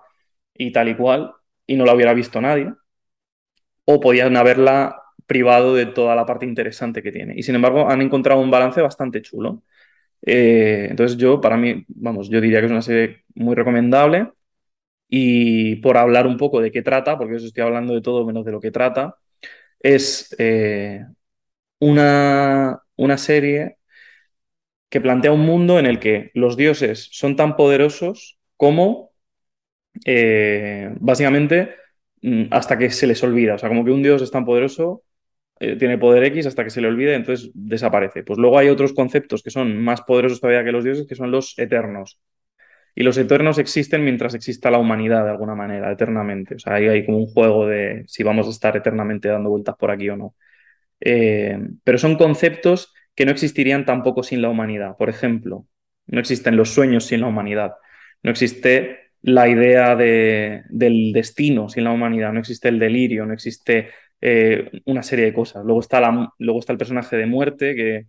y tal y cual, y no la hubiera visto nadie, o podían haberla privado de toda la parte interesante que tiene. Y sin embargo, han encontrado un balance bastante chulo. Eh, entonces, yo, para mí, vamos, yo diría que es una serie muy recomendable. Y por hablar un poco de qué trata, porque os estoy hablando de todo menos de lo que trata, es eh, una, una serie que plantea un mundo en el que los dioses son tan poderosos como eh, básicamente mm, hasta que se les olvida. O sea, como que un dios es tan poderoso, eh, tiene poder X hasta que se le olvida, entonces desaparece. Pues luego hay otros conceptos que son más poderosos todavía que los dioses, que son los eternos. Y los eternos existen mientras exista la humanidad de alguna manera, eternamente. O sea, ahí hay como un juego de si vamos a estar eternamente dando vueltas por aquí o no. Eh, pero son conceptos que no existirían tampoco sin la humanidad. Por ejemplo, no existen los sueños sin la humanidad. No existe la idea de, del destino sin la humanidad. No existe el delirio. No existe eh, una serie de cosas. Luego está, luego está el personaje de muerte que...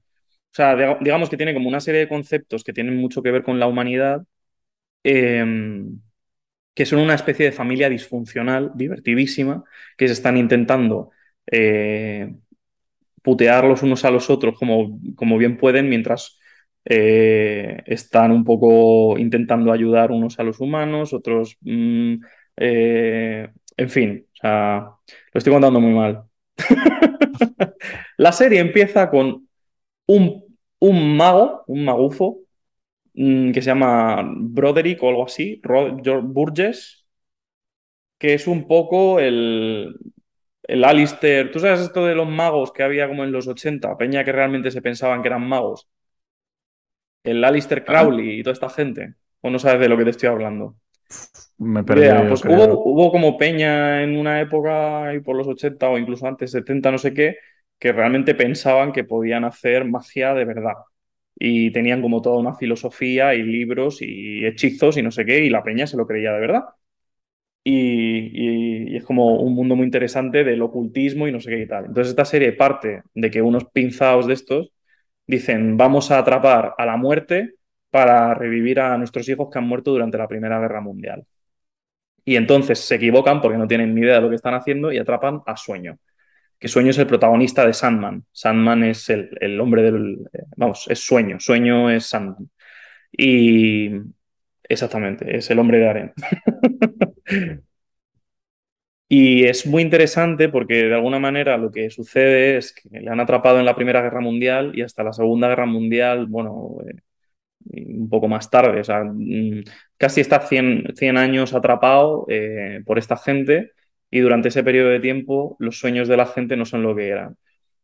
O sea, digamos que tiene como una serie de conceptos que tienen mucho que ver con la humanidad eh, que son una especie de familia disfuncional, divertidísima, que se están intentando eh, putear los unos a los otros como, como bien pueden, mientras eh, están un poco intentando ayudar unos a los humanos, otros... mm, eh, en fin, o sea, lo estoy contando muy mal. *laughs* La serie empieza con un, un mago, un magufo, mm, que se llama Broderick o algo así, Roger Burgess, que es un poco el, el Alistair. ¿Tú sabes esto de los magos que había como en los 80? Peña que realmente se pensaban que eran magos. El Alistair Crowley y toda esta gente. ¿O no sabes de lo que te estoy hablando? Me perdí. Pues hubo, hubo como peña en una época, y por los 80 o incluso antes, 70, no sé qué, que realmente pensaban que podían hacer magia de verdad. Y tenían como toda una filosofía y libros y hechizos y no sé qué, y la peña se lo creía de verdad. Y, y- y es como un mundo muy interesante del ocultismo y no sé qué y tal. Entonces esta serie parte de que unos pinzados de estos dicen, vamos a atrapar a la muerte para revivir a nuestros hijos que han muerto durante la Primera Guerra Mundial. Y entonces se equivocan porque no tienen ni idea de lo que están haciendo y atrapan a Sueño. Que Sueño es el protagonista de Sandman. Sandman es el, el hombre del. Vamos, es Sueño. Sueño es Sandman. Y Exactamente, es el hombre de arena. *laughs* Y es muy interesante porque de alguna manera lo que sucede es que le han atrapado en la Primera Guerra Mundial y hasta la Segunda Guerra Mundial, bueno, eh, un poco más tarde, o sea, mm, casi está 100, 100 años atrapado eh, por esta gente y durante ese periodo de tiempo los sueños de la gente no son lo que eran.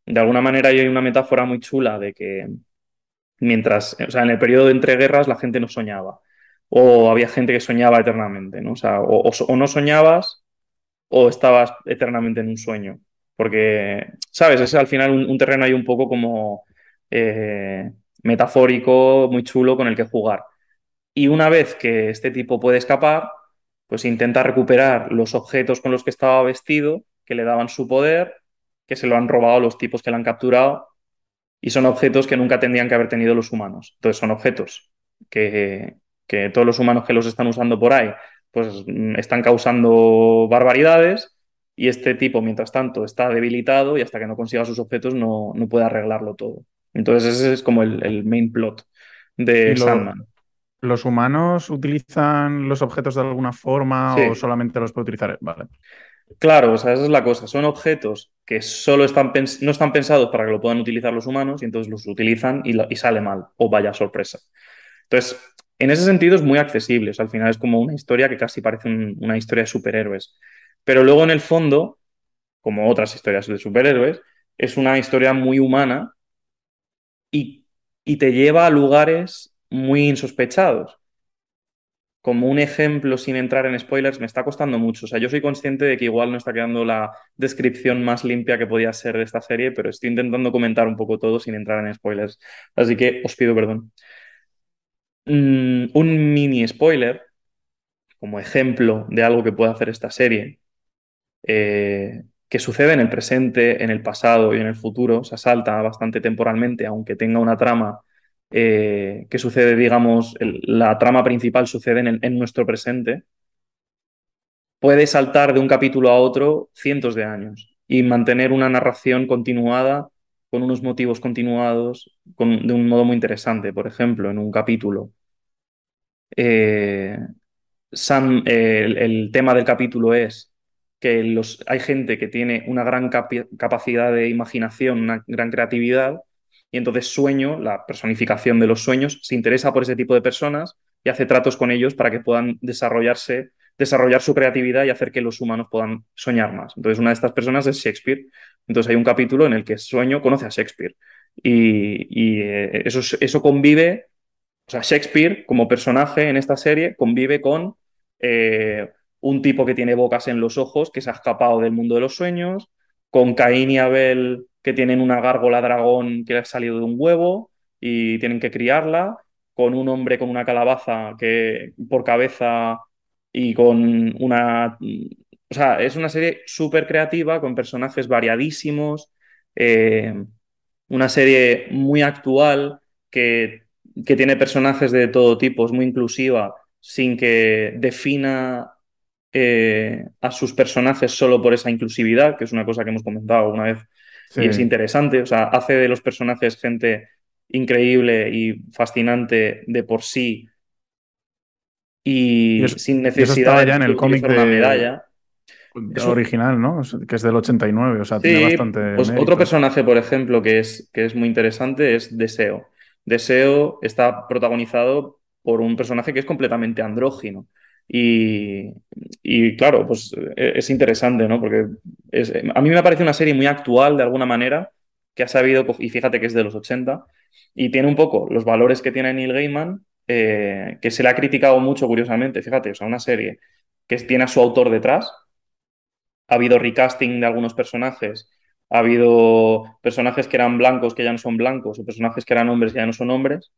De alguna manera hay una metáfora muy chula de que mientras, o sea, en el periodo de entreguerras la gente no soñaba o había gente que soñaba eternamente, ¿no? O o no soñabas o estabas eternamente en un sueño. Porque, ¿sabes? Es al final un, un terreno ahí un poco como eh, metafórico, muy chulo con el que jugar. Y una vez que este tipo puede escapar, pues intenta recuperar los objetos con los que estaba vestido, que le daban su poder, que se lo han robado los tipos que le han capturado, y son objetos que nunca tendrían que haber tenido los humanos. Entonces son objetos que, que todos los humanos que los están usando por ahí pues mm, están causando barbaridades y este tipo, mientras tanto, está debilitado y hasta que no consiga sus objetos no, no puede arreglarlo todo. Entonces ese es como el, el main plot de ¿Y lo- Sandman. ¿Los humanos utilizan los objetos de alguna forma Sí. o solamente los puede utilizar? Vale. Claro, o sea, esa es la cosa. Son objetos que solo están no están pensados para que lo puedan utilizar los humanos y entonces los utilizan y sale mal, o vaya sorpresa. Entonces, en ese sentido es muy accesible. Al final es como una historia que casi parece un- una historia de superhéroes. Pero luego en el fondo, como otras historias de superhéroes, es una historia muy humana y, y te lleva a lugares muy insospechados. Como un ejemplo, sin entrar en spoilers, me está costando mucho. O sea, yo soy consciente de que igual no está quedando la descripción más limpia que podía ser de esta serie, pero estoy intentando comentar un poco todo sin entrar en spoilers. Así que os pido perdón. Mm, un mini spoiler, como ejemplo de algo que puede hacer esta serie, eh, que sucede en el presente, en el pasado y en el futuro, se salta bastante temporalmente, aunque tenga una trama eh, que sucede, digamos, la trama principal sucede en, el- en nuestro presente, puede saltar de un capítulo a otro cientos de años y mantener una narración continuada con unos motivos continuados con- de un modo muy interesante. Por ejemplo, en un capítulo, eh, eh, el, tema del capítulo es que hay gente que tiene una gran capacidad de imaginación, una gran creatividad, y entonces Sueño, la personificación de los sueños, se interesa por ese tipo de personas y hace tratos con ellos para que puedan desarrollarse, desarrollar su creatividad y hacer que los humanos puedan soñar más. Entonces, una de estas personas es Shakespeare. Entonces, hay un capítulo en el que Sueño conoce a Shakespeare. Y, eh, eso, eso convive, o sea, Shakespeare como personaje en esta serie convive con eh, un tipo que tiene bocas en los ojos, que se ha escapado del mundo de los sueños, con Caín y Abel que tienen una gárgola dragón que ha salido de un huevo y tienen que criarla, con un hombre con una calabaza que por cabeza y con una... O sea, es una serie súper creativa, con personajes variadísimos, eh, una serie muy actual que, que tiene personajes de todo tipo, es muy inclusiva, sin que defina eh, a sus personajes solo por esa inclusividad, que es una cosa que hemos comentado alguna vez Sí. y es interesante. O sea, hace de los personajes gente increíble y fascinante de por sí y, Y eso- sin necesidad de ya en el cómic una de- medalla. Eso- original, ¿no? Es- Que es del 89, o sea, tiene bastante pues mérito. otro personaje, por ejemplo, que es, que es muy interesante es Deseo. Deseo está protagonizado por un personaje que es completamente andrógino. Y, y claro, pues eh, es interesante, ¿no? Porque es- a mí me parece una serie muy actual de alguna manera, que ha sabido, y fíjate que es de los 80, y tiene un poco los valores que tiene Neil Gaiman, eh, que se le ha criticado mucho, curiosamente, fíjate, o sea, una serie que tiene a su autor detrás, ha habido recasting de algunos personajes, ha habido personajes que eran blancos que ya no son blancos, o personajes que eran hombres que ya no son hombres,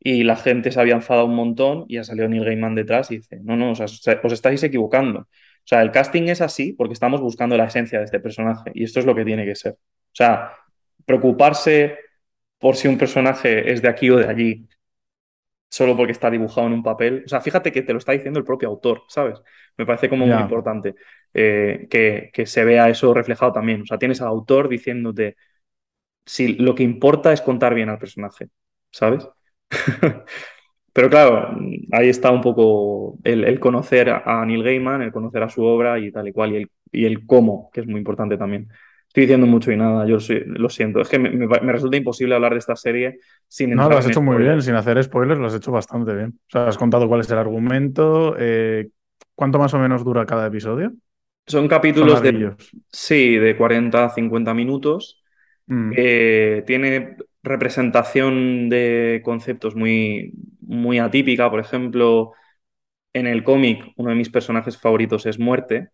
y la gente se había enfadado un montón y ha salido Neil Gaiman detrás y dice, no, no, o sea, os estáis equivocando. O sea, el casting es así porque estamos buscando la esencia de este personaje y esto es lo que tiene que ser. O sea, preocuparse por si un personaje es de aquí o de allí solo porque está dibujado en un papel. O sea, fíjate que te lo está diciendo el propio autor, ¿sabes? Me parece como muy importante eh, que, que se vea eso reflejado también. O sea, tienes al autor diciéndote si lo que importa es contar bien al personaje, ¿sabes? *laughs* Pero claro, ahí está un poco el, el conocer a Neil Gaiman, el conocer a su obra y tal y cual, y el, y el cómo, que es muy importante también. Estoy diciendo mucho y nada, yo soy- lo siento. Es que me, me- me resulta imposible hablar de esta serie sin No, lo has hecho muy bien, sin hacer spoilers, lo has hecho bastante bien. O sea, has contado cuál es el argumento, eh, cuánto más o menos dura cada episodio. Son Son capítulos de, sí, de 40 a 50 minutos. Mm. Eh, tiene representación de conceptos muy, muy atípica. Por ejemplo, en el cómic, uno de mis personajes favoritos es Muerte,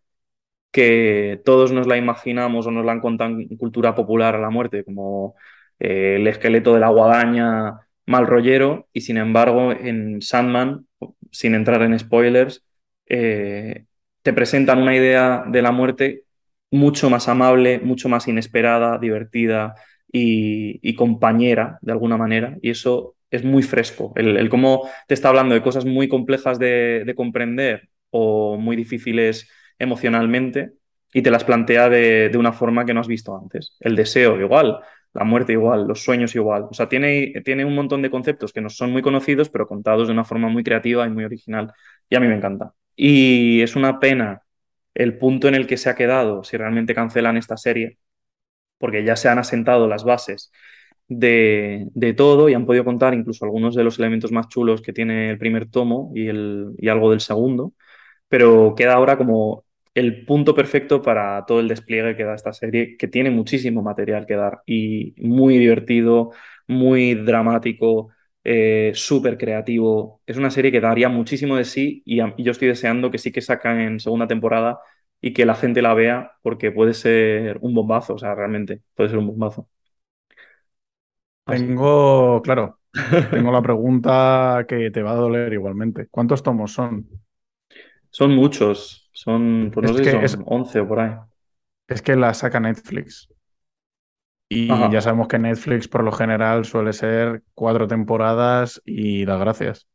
que todos nos la imaginamos o nos la han contado en cultura popular a la muerte, como eh, el esqueleto de la guadaña mal rollero, y sin embargo, en Sandman, sin entrar en spoilers, eh, te presentan una idea de la muerte mucho más amable, mucho más inesperada, divertida y, compañera, de alguna manera, y eso es muy fresco. El, el cómo te está hablando de cosas muy complejas de, de comprender o muy difíciles emocionalmente y te las plantea de, de, una forma que no has visto antes. El deseo igual, la muerte igual, los sueños igual. O sea, tiene, tiene un montón de conceptos que no son muy conocidos, pero contados de una forma muy creativa y muy original. Y a mí me encanta. Y es una pena el punto en el que se ha quedado si realmente cancelan esta serie, porque ya se han asentado las bases de, de, todo y han podido contar incluso algunos de los elementos más chulos que tiene el primer tomo y, el, y algo del segundo, pero queda ahora como el punto perfecto para todo el despliegue que da esta serie, que tiene muchísimo material que dar y muy divertido, muy dramático, eh, súper creativo. Es una serie que daría muchísimo de sí y, a, y, yo estoy deseando que sí que sacan en segunda temporada y que la gente la vea porque puede ser un bombazo, o sea, realmente puede ser un bombazo. Tengo, claro, tengo la pregunta que te va a doler igualmente. ¿Cuántos tomos son? *laughs* Son muchos, son, pues no es sé son es, 11 o por ahí. Es que la saca Netflix. Y Ajá. ya sabemos que Netflix por lo general suele ser cuatro temporadas y das gracias.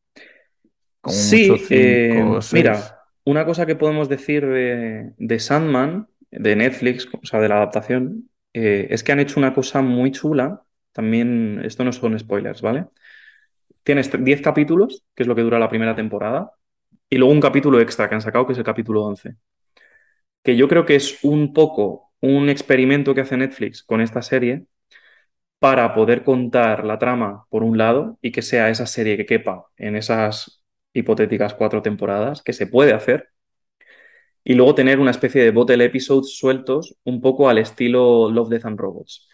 Sí, mucho cinco, eh, mira, una cosa que podemos decir de, de, Sandman, de Netflix, o sea, de la adaptación, eh, es que han hecho una cosa muy chula. También, esto no son spoilers, ¿vale? Tienes 10 capítulos, que es lo que dura la primera temporada, y luego un capítulo extra que han sacado, que es el capítulo 11. Que yo creo que es un poco un experimento que hace Netflix con esta serie para poder contar la trama por un lado y que sea esa serie que quepa en esas hipotéticas cuatro temporadas, que se puede hacer, y luego tener una especie de bottle episodes sueltos un poco al estilo Love, Death and Robots.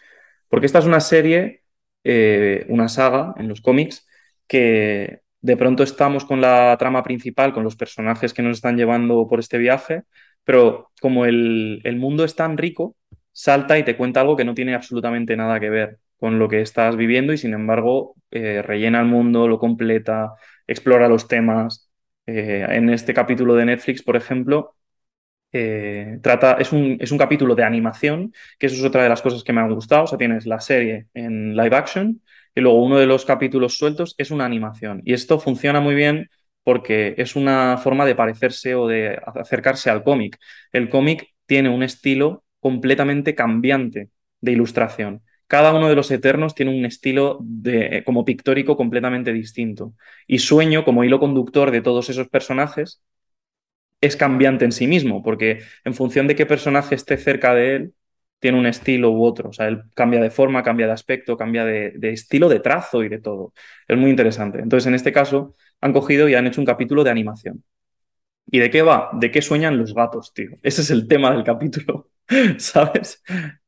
Porque esta es una serie, eh, una saga en los cómics, que de pronto estamos con la trama principal, con los personajes que nos están llevando por este viaje, pero como el, mundo es tan rico, salta y te cuenta algo que no tiene absolutamente nada que ver con lo que estás viviendo y sin embargo eh, rellena el mundo, lo completa, explora los temas. Eh, en este capítulo de Netflix, por ejemplo, eh, trata, es un, es un capítulo de animación, que eso es otra de las cosas que me han gustado. O sea, tienes la serie en live action y luego uno de los capítulos sueltos es una animación. Y esto funciona muy bien porque es una forma de parecerse o de acercarse al cómic. El cómic tiene un estilo completamente cambiante de ilustración. Cada uno de los Eternos tiene un estilo de, como pictórico completamente distinto. Y Sueño, como hilo conductor de todos esos personajes, es cambiante en sí mismo, porque en función de qué personaje esté cerca de él, tiene un estilo u otro. O sea, él cambia de forma, cambia de aspecto, cambia de, de, estilo, de trazo y de todo. Es muy interesante. Entonces, en este caso, han cogido y han hecho un capítulo de animación. ¿Y de qué va? ¿De qué sueñan los gatos, tío? *laughs* Ese es el tema del capítulo, *laughs* ¿sabes?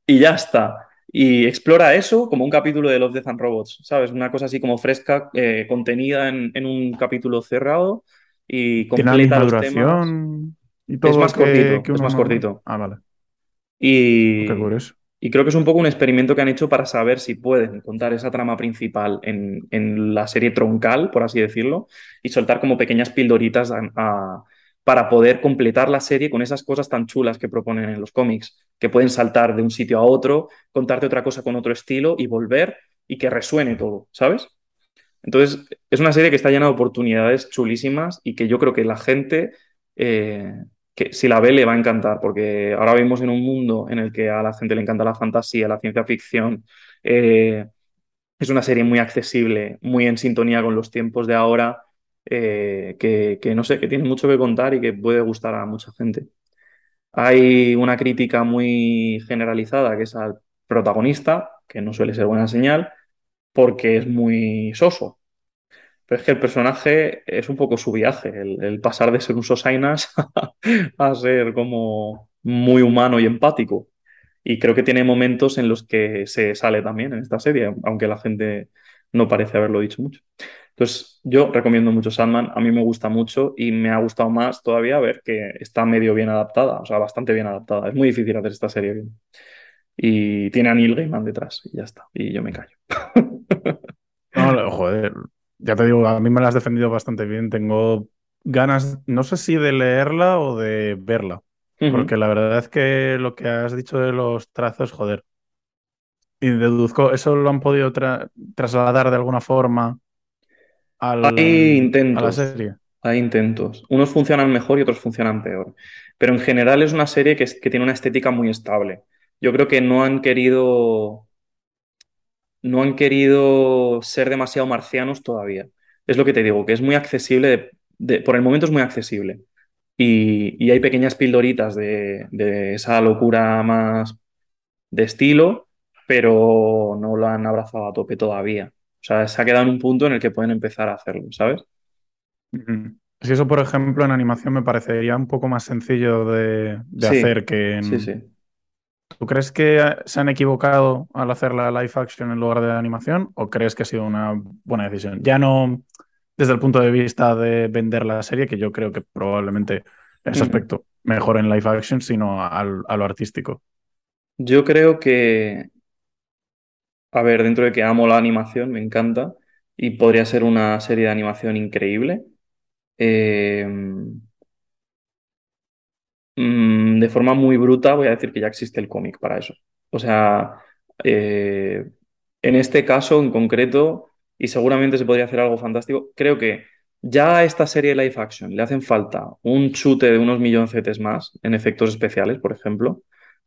Y ya está. Y explora eso como un capítulo de Love, Death and Robots, ¿sabes? Una cosa así como fresca, eh, contenida en, en, un capítulo cerrado y completa los duración y todo es más que, cortito, que es más cortito. Ah, vale. Y, creo que es un poco un experimento que han hecho para saber si pueden contar esa trama principal en, en la serie troncal, por así decirlo, y soltar como pequeñas pildoritas a, a, para poder completar la serie con esas cosas tan chulas que proponen en los cómics, que pueden saltar de un sitio a otro, contarte otra cosa con otro estilo y volver y que resuene todo, ¿sabes? Entonces, es una serie que está llena de oportunidades chulísimas y que yo creo que la gente, eh, que si la ve, le va a encantar, porque ahora vivimos en un mundo en el que a la gente le encanta la fantasía, la ciencia ficción. Eh, es una serie muy accesible, muy en sintonía con los tiempos de ahora eh, que, que, no sé, que tiene mucho que contar y que puede gustar a mucha gente. Hay una crítica muy generalizada que es al protagonista, que no suele ser buena señal, porque es muy soso. Pero es que el personaje es un poco su viaje, el, pasar de ser un sosainas *laughs* a ser como muy humano y empático. Y creo que tiene momentos en los que se sale también en esta serie, aunque la gente no parece haberlo dicho mucho. Entonces, yo recomiendo mucho Sandman, a mí me gusta mucho y me ha gustado más todavía ver que está medio bien adaptada, o sea, bastante bien adaptada. Es muy difícil hacer esta serie bien. Y tiene a Neil Gaiman detrás y ya está. Y yo me callo. *laughs* No, joder, ya te digo, a mí me la has defendido bastante bien. Tengo ganas, no sé si de leerla o de verla. Porque la verdad es que lo que has dicho de los trazos, joder. Y deduzco, ¿eso lo han podido tra trasladar de alguna forma al, Hay intentos. a la serie? Hay intentos. Unos funcionan mejor y otros funcionan peor. Pero en general es una serie que, es- que tiene una estética muy estable. Yo creo que no han querido, no han querido ser demasiado marcianos todavía. Es lo que te digo, que es muy accesible, de- de- por el momento es muy accesible. Y, y hay pequeñas pildoritas de, de esa locura más de estilo, pero no lo han abrazado a tope todavía. O sea, se ha quedado en un punto en el que pueden empezar a hacerlo, ¿sabes? Si eso, por ejemplo, en animación me parecería un poco más sencillo de, de Sí, hacer que en... Sí, sí. ¿Tú crees que eh, se han equivocado al hacer la live action en lugar de la animación o crees que ha sido una buena decisión? Ya no desde el punto de vista de vender la serie, que yo creo que probablemente en ese aspecto mejor en live action, sino al- a lo artístico. Yo creo que, a ver, dentro de que amo la animación, me encanta, y podría ser una serie de animación increíble, eh, mm, de forma muy bruta voy a decir que ya existe el cómic para eso. O sea, eh, en este caso en concreto, y seguramente se podría hacer algo fantástico, creo que ya a esta serie live action le hacen falta un chute de unos milloncetes más en efectos especiales, por ejemplo,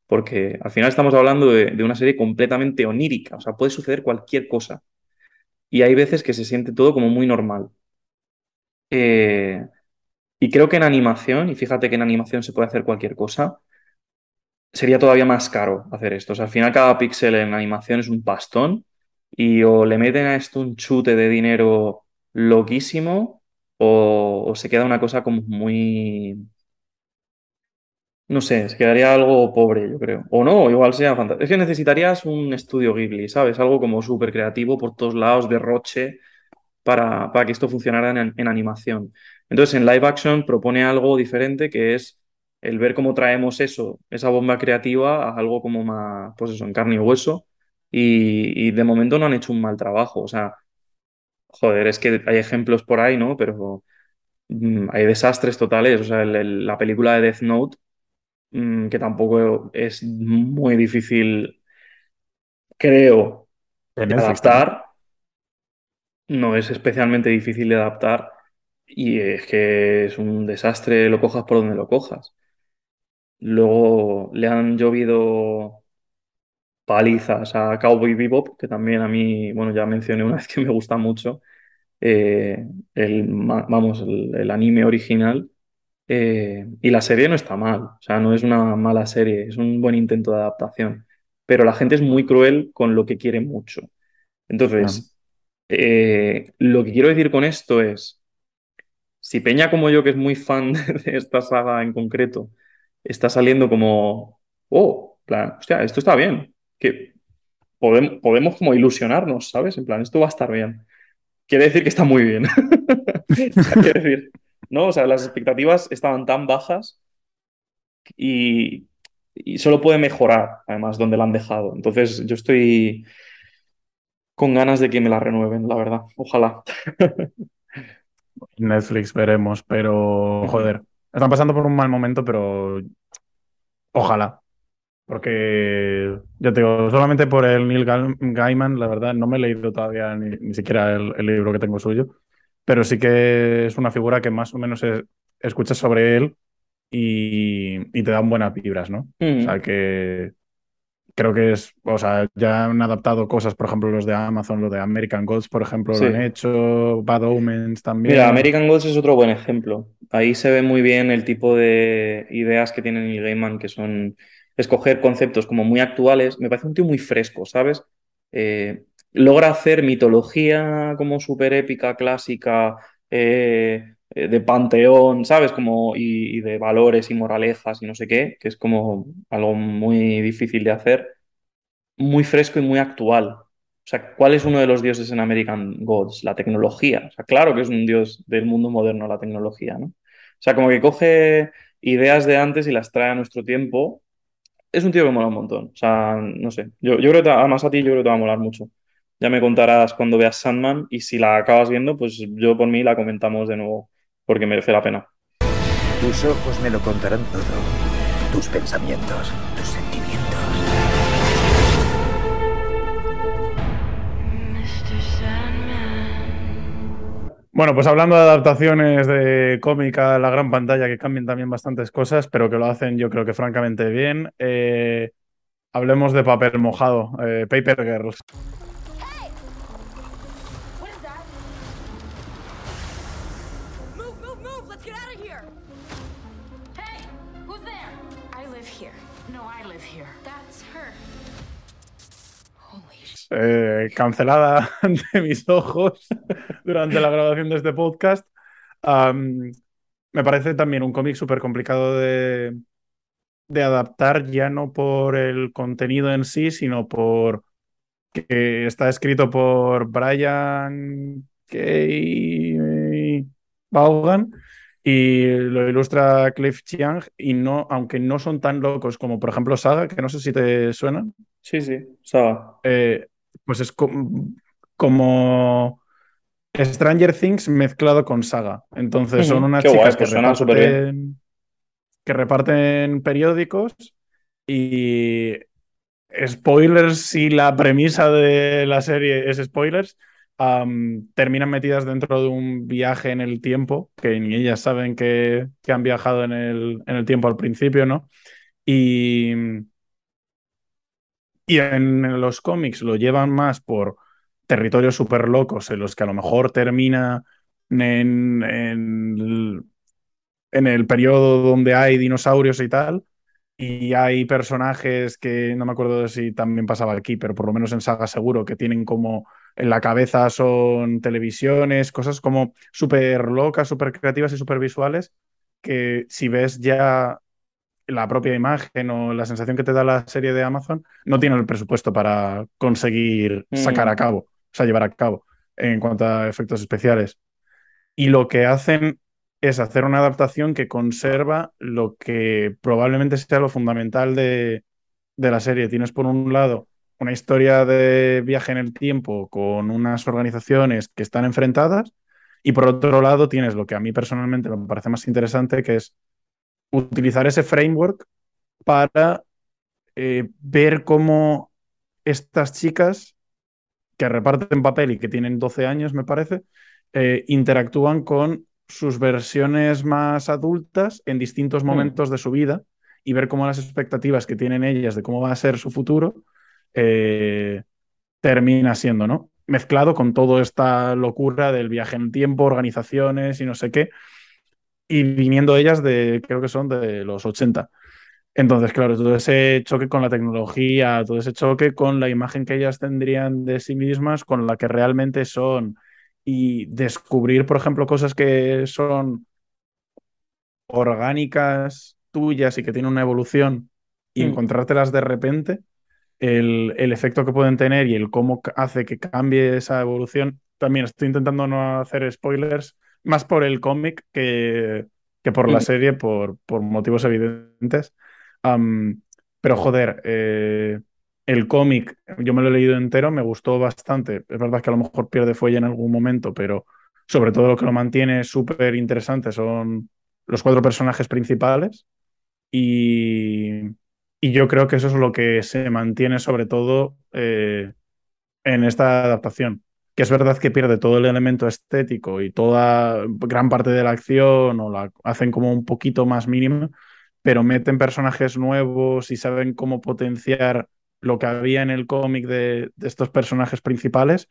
porque al final estamos hablando de, de una serie completamente onírica, o sea, puede suceder cualquier cosa. Y hay veces que se siente todo como muy normal. Eh, y creo que en animación, y fíjate que en animación se puede hacer cualquier cosa, sería todavía más caro hacer esto. O sea, al final cada píxel en animación es un pastón y o le meten a esto un chute de dinero loquísimo o, se queda una cosa como muy... No sé, se quedaría algo pobre, yo creo. O no, igual sea fantástico. Es que necesitarías un estudio Ghibli, ¿sabes? Algo como súper creativo por todos lados, derroche, para, para que esto funcionara en, en animación. Entonces, en live action propone algo diferente que es el ver cómo traemos eso, esa bomba creativa, a algo como más, pues eso, en carne y hueso. Y, y de momento no han hecho un mal trabajo. O sea, joder, es que hay ejemplos por ahí, ¿no? Pero mm, hay desastres totales. O sea, el- el- la película de Death Note, mm, que tampoco es muy difícil, creo, De adaptar. No es especialmente difícil de adaptar y es que es un desastre, lo cojas por donde lo cojas. Luego le han llovido palizas a Cowboy Bebop, que también a mí, bueno, ya mencioné una *laughs* vez que me gusta mucho, eh, el, vamos, el, el anime original. eh, y la serie no está mal, o sea, no es una mala serie, es un buen intento de adaptación. Pero la gente es muy cruel con lo que quiere mucho. Entonces, eh, lo que quiero decir con esto es si Peña como yo, que es muy fan *laughs* de esta saga en concreto, está saliendo como, oh, plan, hostia, esto está bien, que podemos, podemos como ilusionarnos, ¿sabes? En plan, esto va a estar bien. Quiere decir que está muy bien. *laughs* Quiere decir, ¿no? O sea, las expectativas estaban tan bajas y, y solo puede mejorar, además, donde la han dejado. Entonces, yo estoy con ganas de que me la renueven, la verdad. Ojalá. *laughs* Netflix veremos, pero joder, están pasando por un mal momento, pero ojalá. Porque, ya te digo, solamente por el Neil Gaiman, la verdad, no me he leído todavía ni, ni siquiera el, el libro que tengo suyo, pero sí que es una figura que más o menos es- escuchas sobre él y, y te dan buenas vibras, ¿no? O sea Mm. que creo que es, o sea, ya han adaptado cosas, por ejemplo, los de Amazon, los de American Gods, por ejemplo, Sí. lo han hecho, Bad Omens también. Mira, American Gods es otro buen ejemplo. Ahí se ve muy bien el tipo de ideas que tiene Neil Gaiman, que son escoger conceptos como muy actuales. Me parece un tío muy fresco, ¿sabes? Eh, logra hacer mitología como súper épica, clásica, eh, eh, de panteón, ¿sabes? Como, y, y de valores y moralejas y no sé qué, que es como algo muy difícil de hacer, muy fresco y muy actual. O sea, ¿cuál es uno de los dioses en American Gods? La tecnología. O sea, claro que es un dios del mundo moderno la tecnología, ¿no? O sea, como que coge ideas de antes y las trae a nuestro tiempo. Es un tío que mola un montón. O sea, no sé. Yo, yo creo además a ti, yo creo que te va a molar mucho. Ya me contarás cuando veas Sandman y si la acabas viendo, pues yo por mí la comentamos de nuevo, porque merece la pena. Tus ojos me lo contarán todo. Tus pensamientos, tus sentimientos. Bueno, pues hablando de adaptaciones de cómic a la gran pantalla que cambian también bastantes cosas, pero que lo hacen yo creo que francamente bien. eh, hablemos de papel mojado, eh, Paper Girls. Eh, cancelada *laughs* ante mis ojos durante la grabación de este podcast. Me parece también un cómic súper complicado de, de adaptar, ya no por el contenido en sí, sino por que está escrito por Brian K. Vaughan y lo ilustra Cliff Chiang y no, aunque no son tan locos como por ejemplo Saga, que no sé si te suenan, Sí, sí, Saga. eh, pues es com- como Stranger Things mezclado con Saga. Entonces son unas qué guay, chicas que pues bien. reparten, que reparten periódicos y spoilers si la premisa de la serie es spoilers. terminan metidas dentro de un viaje en el tiempo, que ni ellas saben que, que han viajado en el, en el tiempo al principio, ¿no? Y, y en los cómics lo llevan más por territorios súper locos en los que a lo mejor termina en, en el, periodo donde hay dinosaurios y tal. Y hay personajes que no me acuerdo si también pasaba aquí, pero por lo menos en Saga seguro que tienen como en la cabeza son televisiones, cosas como súper locas, súper creativas y súper visuales, que si ves ya la propia imagen o la sensación que te da la serie de Amazon, no tienen el presupuesto para conseguir sacar Mm. a cabo, o sea, llevar a cabo en cuanto a efectos especiales. Y lo que hacen es hacer una adaptación que conserva lo que probablemente sea lo fundamental de, de la serie. Tienes por un lado una historia de viaje en el tiempo con unas organizaciones que están enfrentadas y por otro lado tienes lo que a mí personalmente me parece más interesante, que es utilizar ese framework para eh, ver cómo estas chicas que reparten papel y que tienen 12 años, me parece, eh, interactúan con sus versiones más adultas en distintos momentos de su vida y ver cómo las expectativas que tienen ellas de cómo va a ser su futuro eh, termina siendo, ¿no? Mezclado con toda esta locura del viaje en el tiempo, organizaciones y no sé qué, y viniendo ellas de, creo que son de los 80. Entonces, claro, todo ese choque con la tecnología, todo ese choque con la imagen que ellas tendrían de sí mismas, con la que realmente son, y descubrir, por ejemplo, cosas que son orgánicas tuyas y que tienen una evolución y Mm. encontrártelas de repente, el, el efecto que pueden tener y el cómo hace que cambie esa evolución. También estoy intentando no hacer spoilers, más por el cómic que, que por la serie, por, por motivos evidentes. Am, pero joder, eh, el cómic, yo me lo he leído entero, me gustó bastante. Es verdad que a lo mejor pierde fuelle en algún momento, pero sobre todo lo que lo mantiene súper interesante son los cuatro personajes principales. Y, y yo creo que eso es lo que se mantiene sobre todo eh, en esta adaptación. Que es verdad que pierde todo el elemento estético y toda gran parte de la acción o la hacen como un poquito más mínima, pero meten personajes nuevos y saben cómo potenciar lo que había en el cómic de, estos personajes principales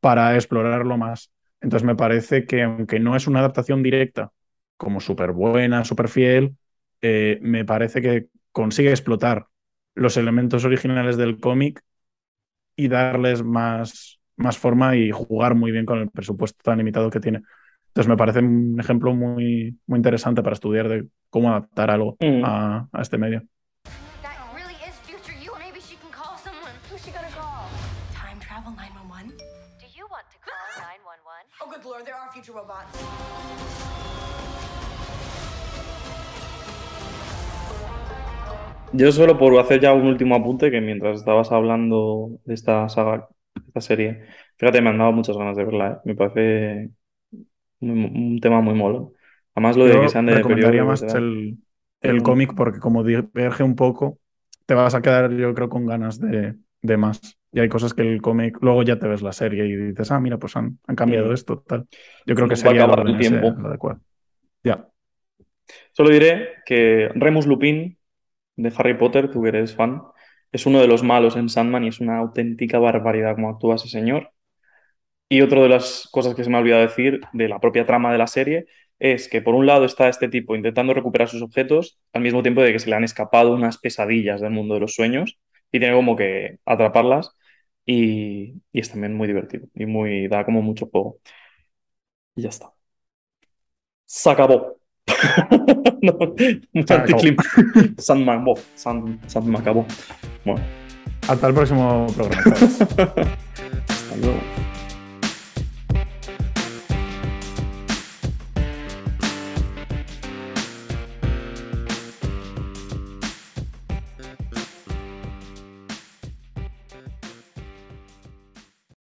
para explorarlo más. Entonces me parece que aunque no es una adaptación directa, como súper buena, súper fiel, eh, me parece que consigue explotar los elementos originales del cómic y darles más, más forma y jugar muy bien con el presupuesto tan limitado que tiene. Entonces me parece un ejemplo muy, muy interesante para estudiar de cómo adaptar algo Mm. a, a este medio. That really is future you. Maybe she can call someone. Who's she gonna call? Time travel 911? Do you want to call *gasps* 911? Oh. Yo solo por hacer ya un último apunte, que mientras estabas hablando de esta saga, esta serie, fíjate, me han dado muchas ganas de verla, ¿eh? Me parece muy- un tema muy molo. Además lo de que sean de recomendaría más ¿verdad? el, el cómic porque como diverge un poco, te vas a quedar yo creo con ganas de, de más. Y hay cosas que el cómic, luego ya te ves la serie y dices, ah, mira, pues han, han cambiado Mm. esto, tal. Yo creo que va a sería lo, el en ese- tiempo. lo adecuado. Ya. Solo diré que Remus Lupin de Harry Potter, tú que eres fan, es uno de los malos en Sandman y es una auténtica barbaridad cómo actúa ese señor. Y otra de las cosas que se me ha olvidado decir de la propia trama de la serie es que por un lado está este tipo intentando recuperar sus objetos al mismo tiempo de que se le han escapado unas pesadillas del mundo de los sueños y tiene como que atraparlas y, y es también muy divertido y muy da como mucho juego. Y ya está. Se acabó. No. Sandman, wow, Sand- Sandman acabó. Bueno, Hasta el próximo programa. chavales. *laughs* hasta luego.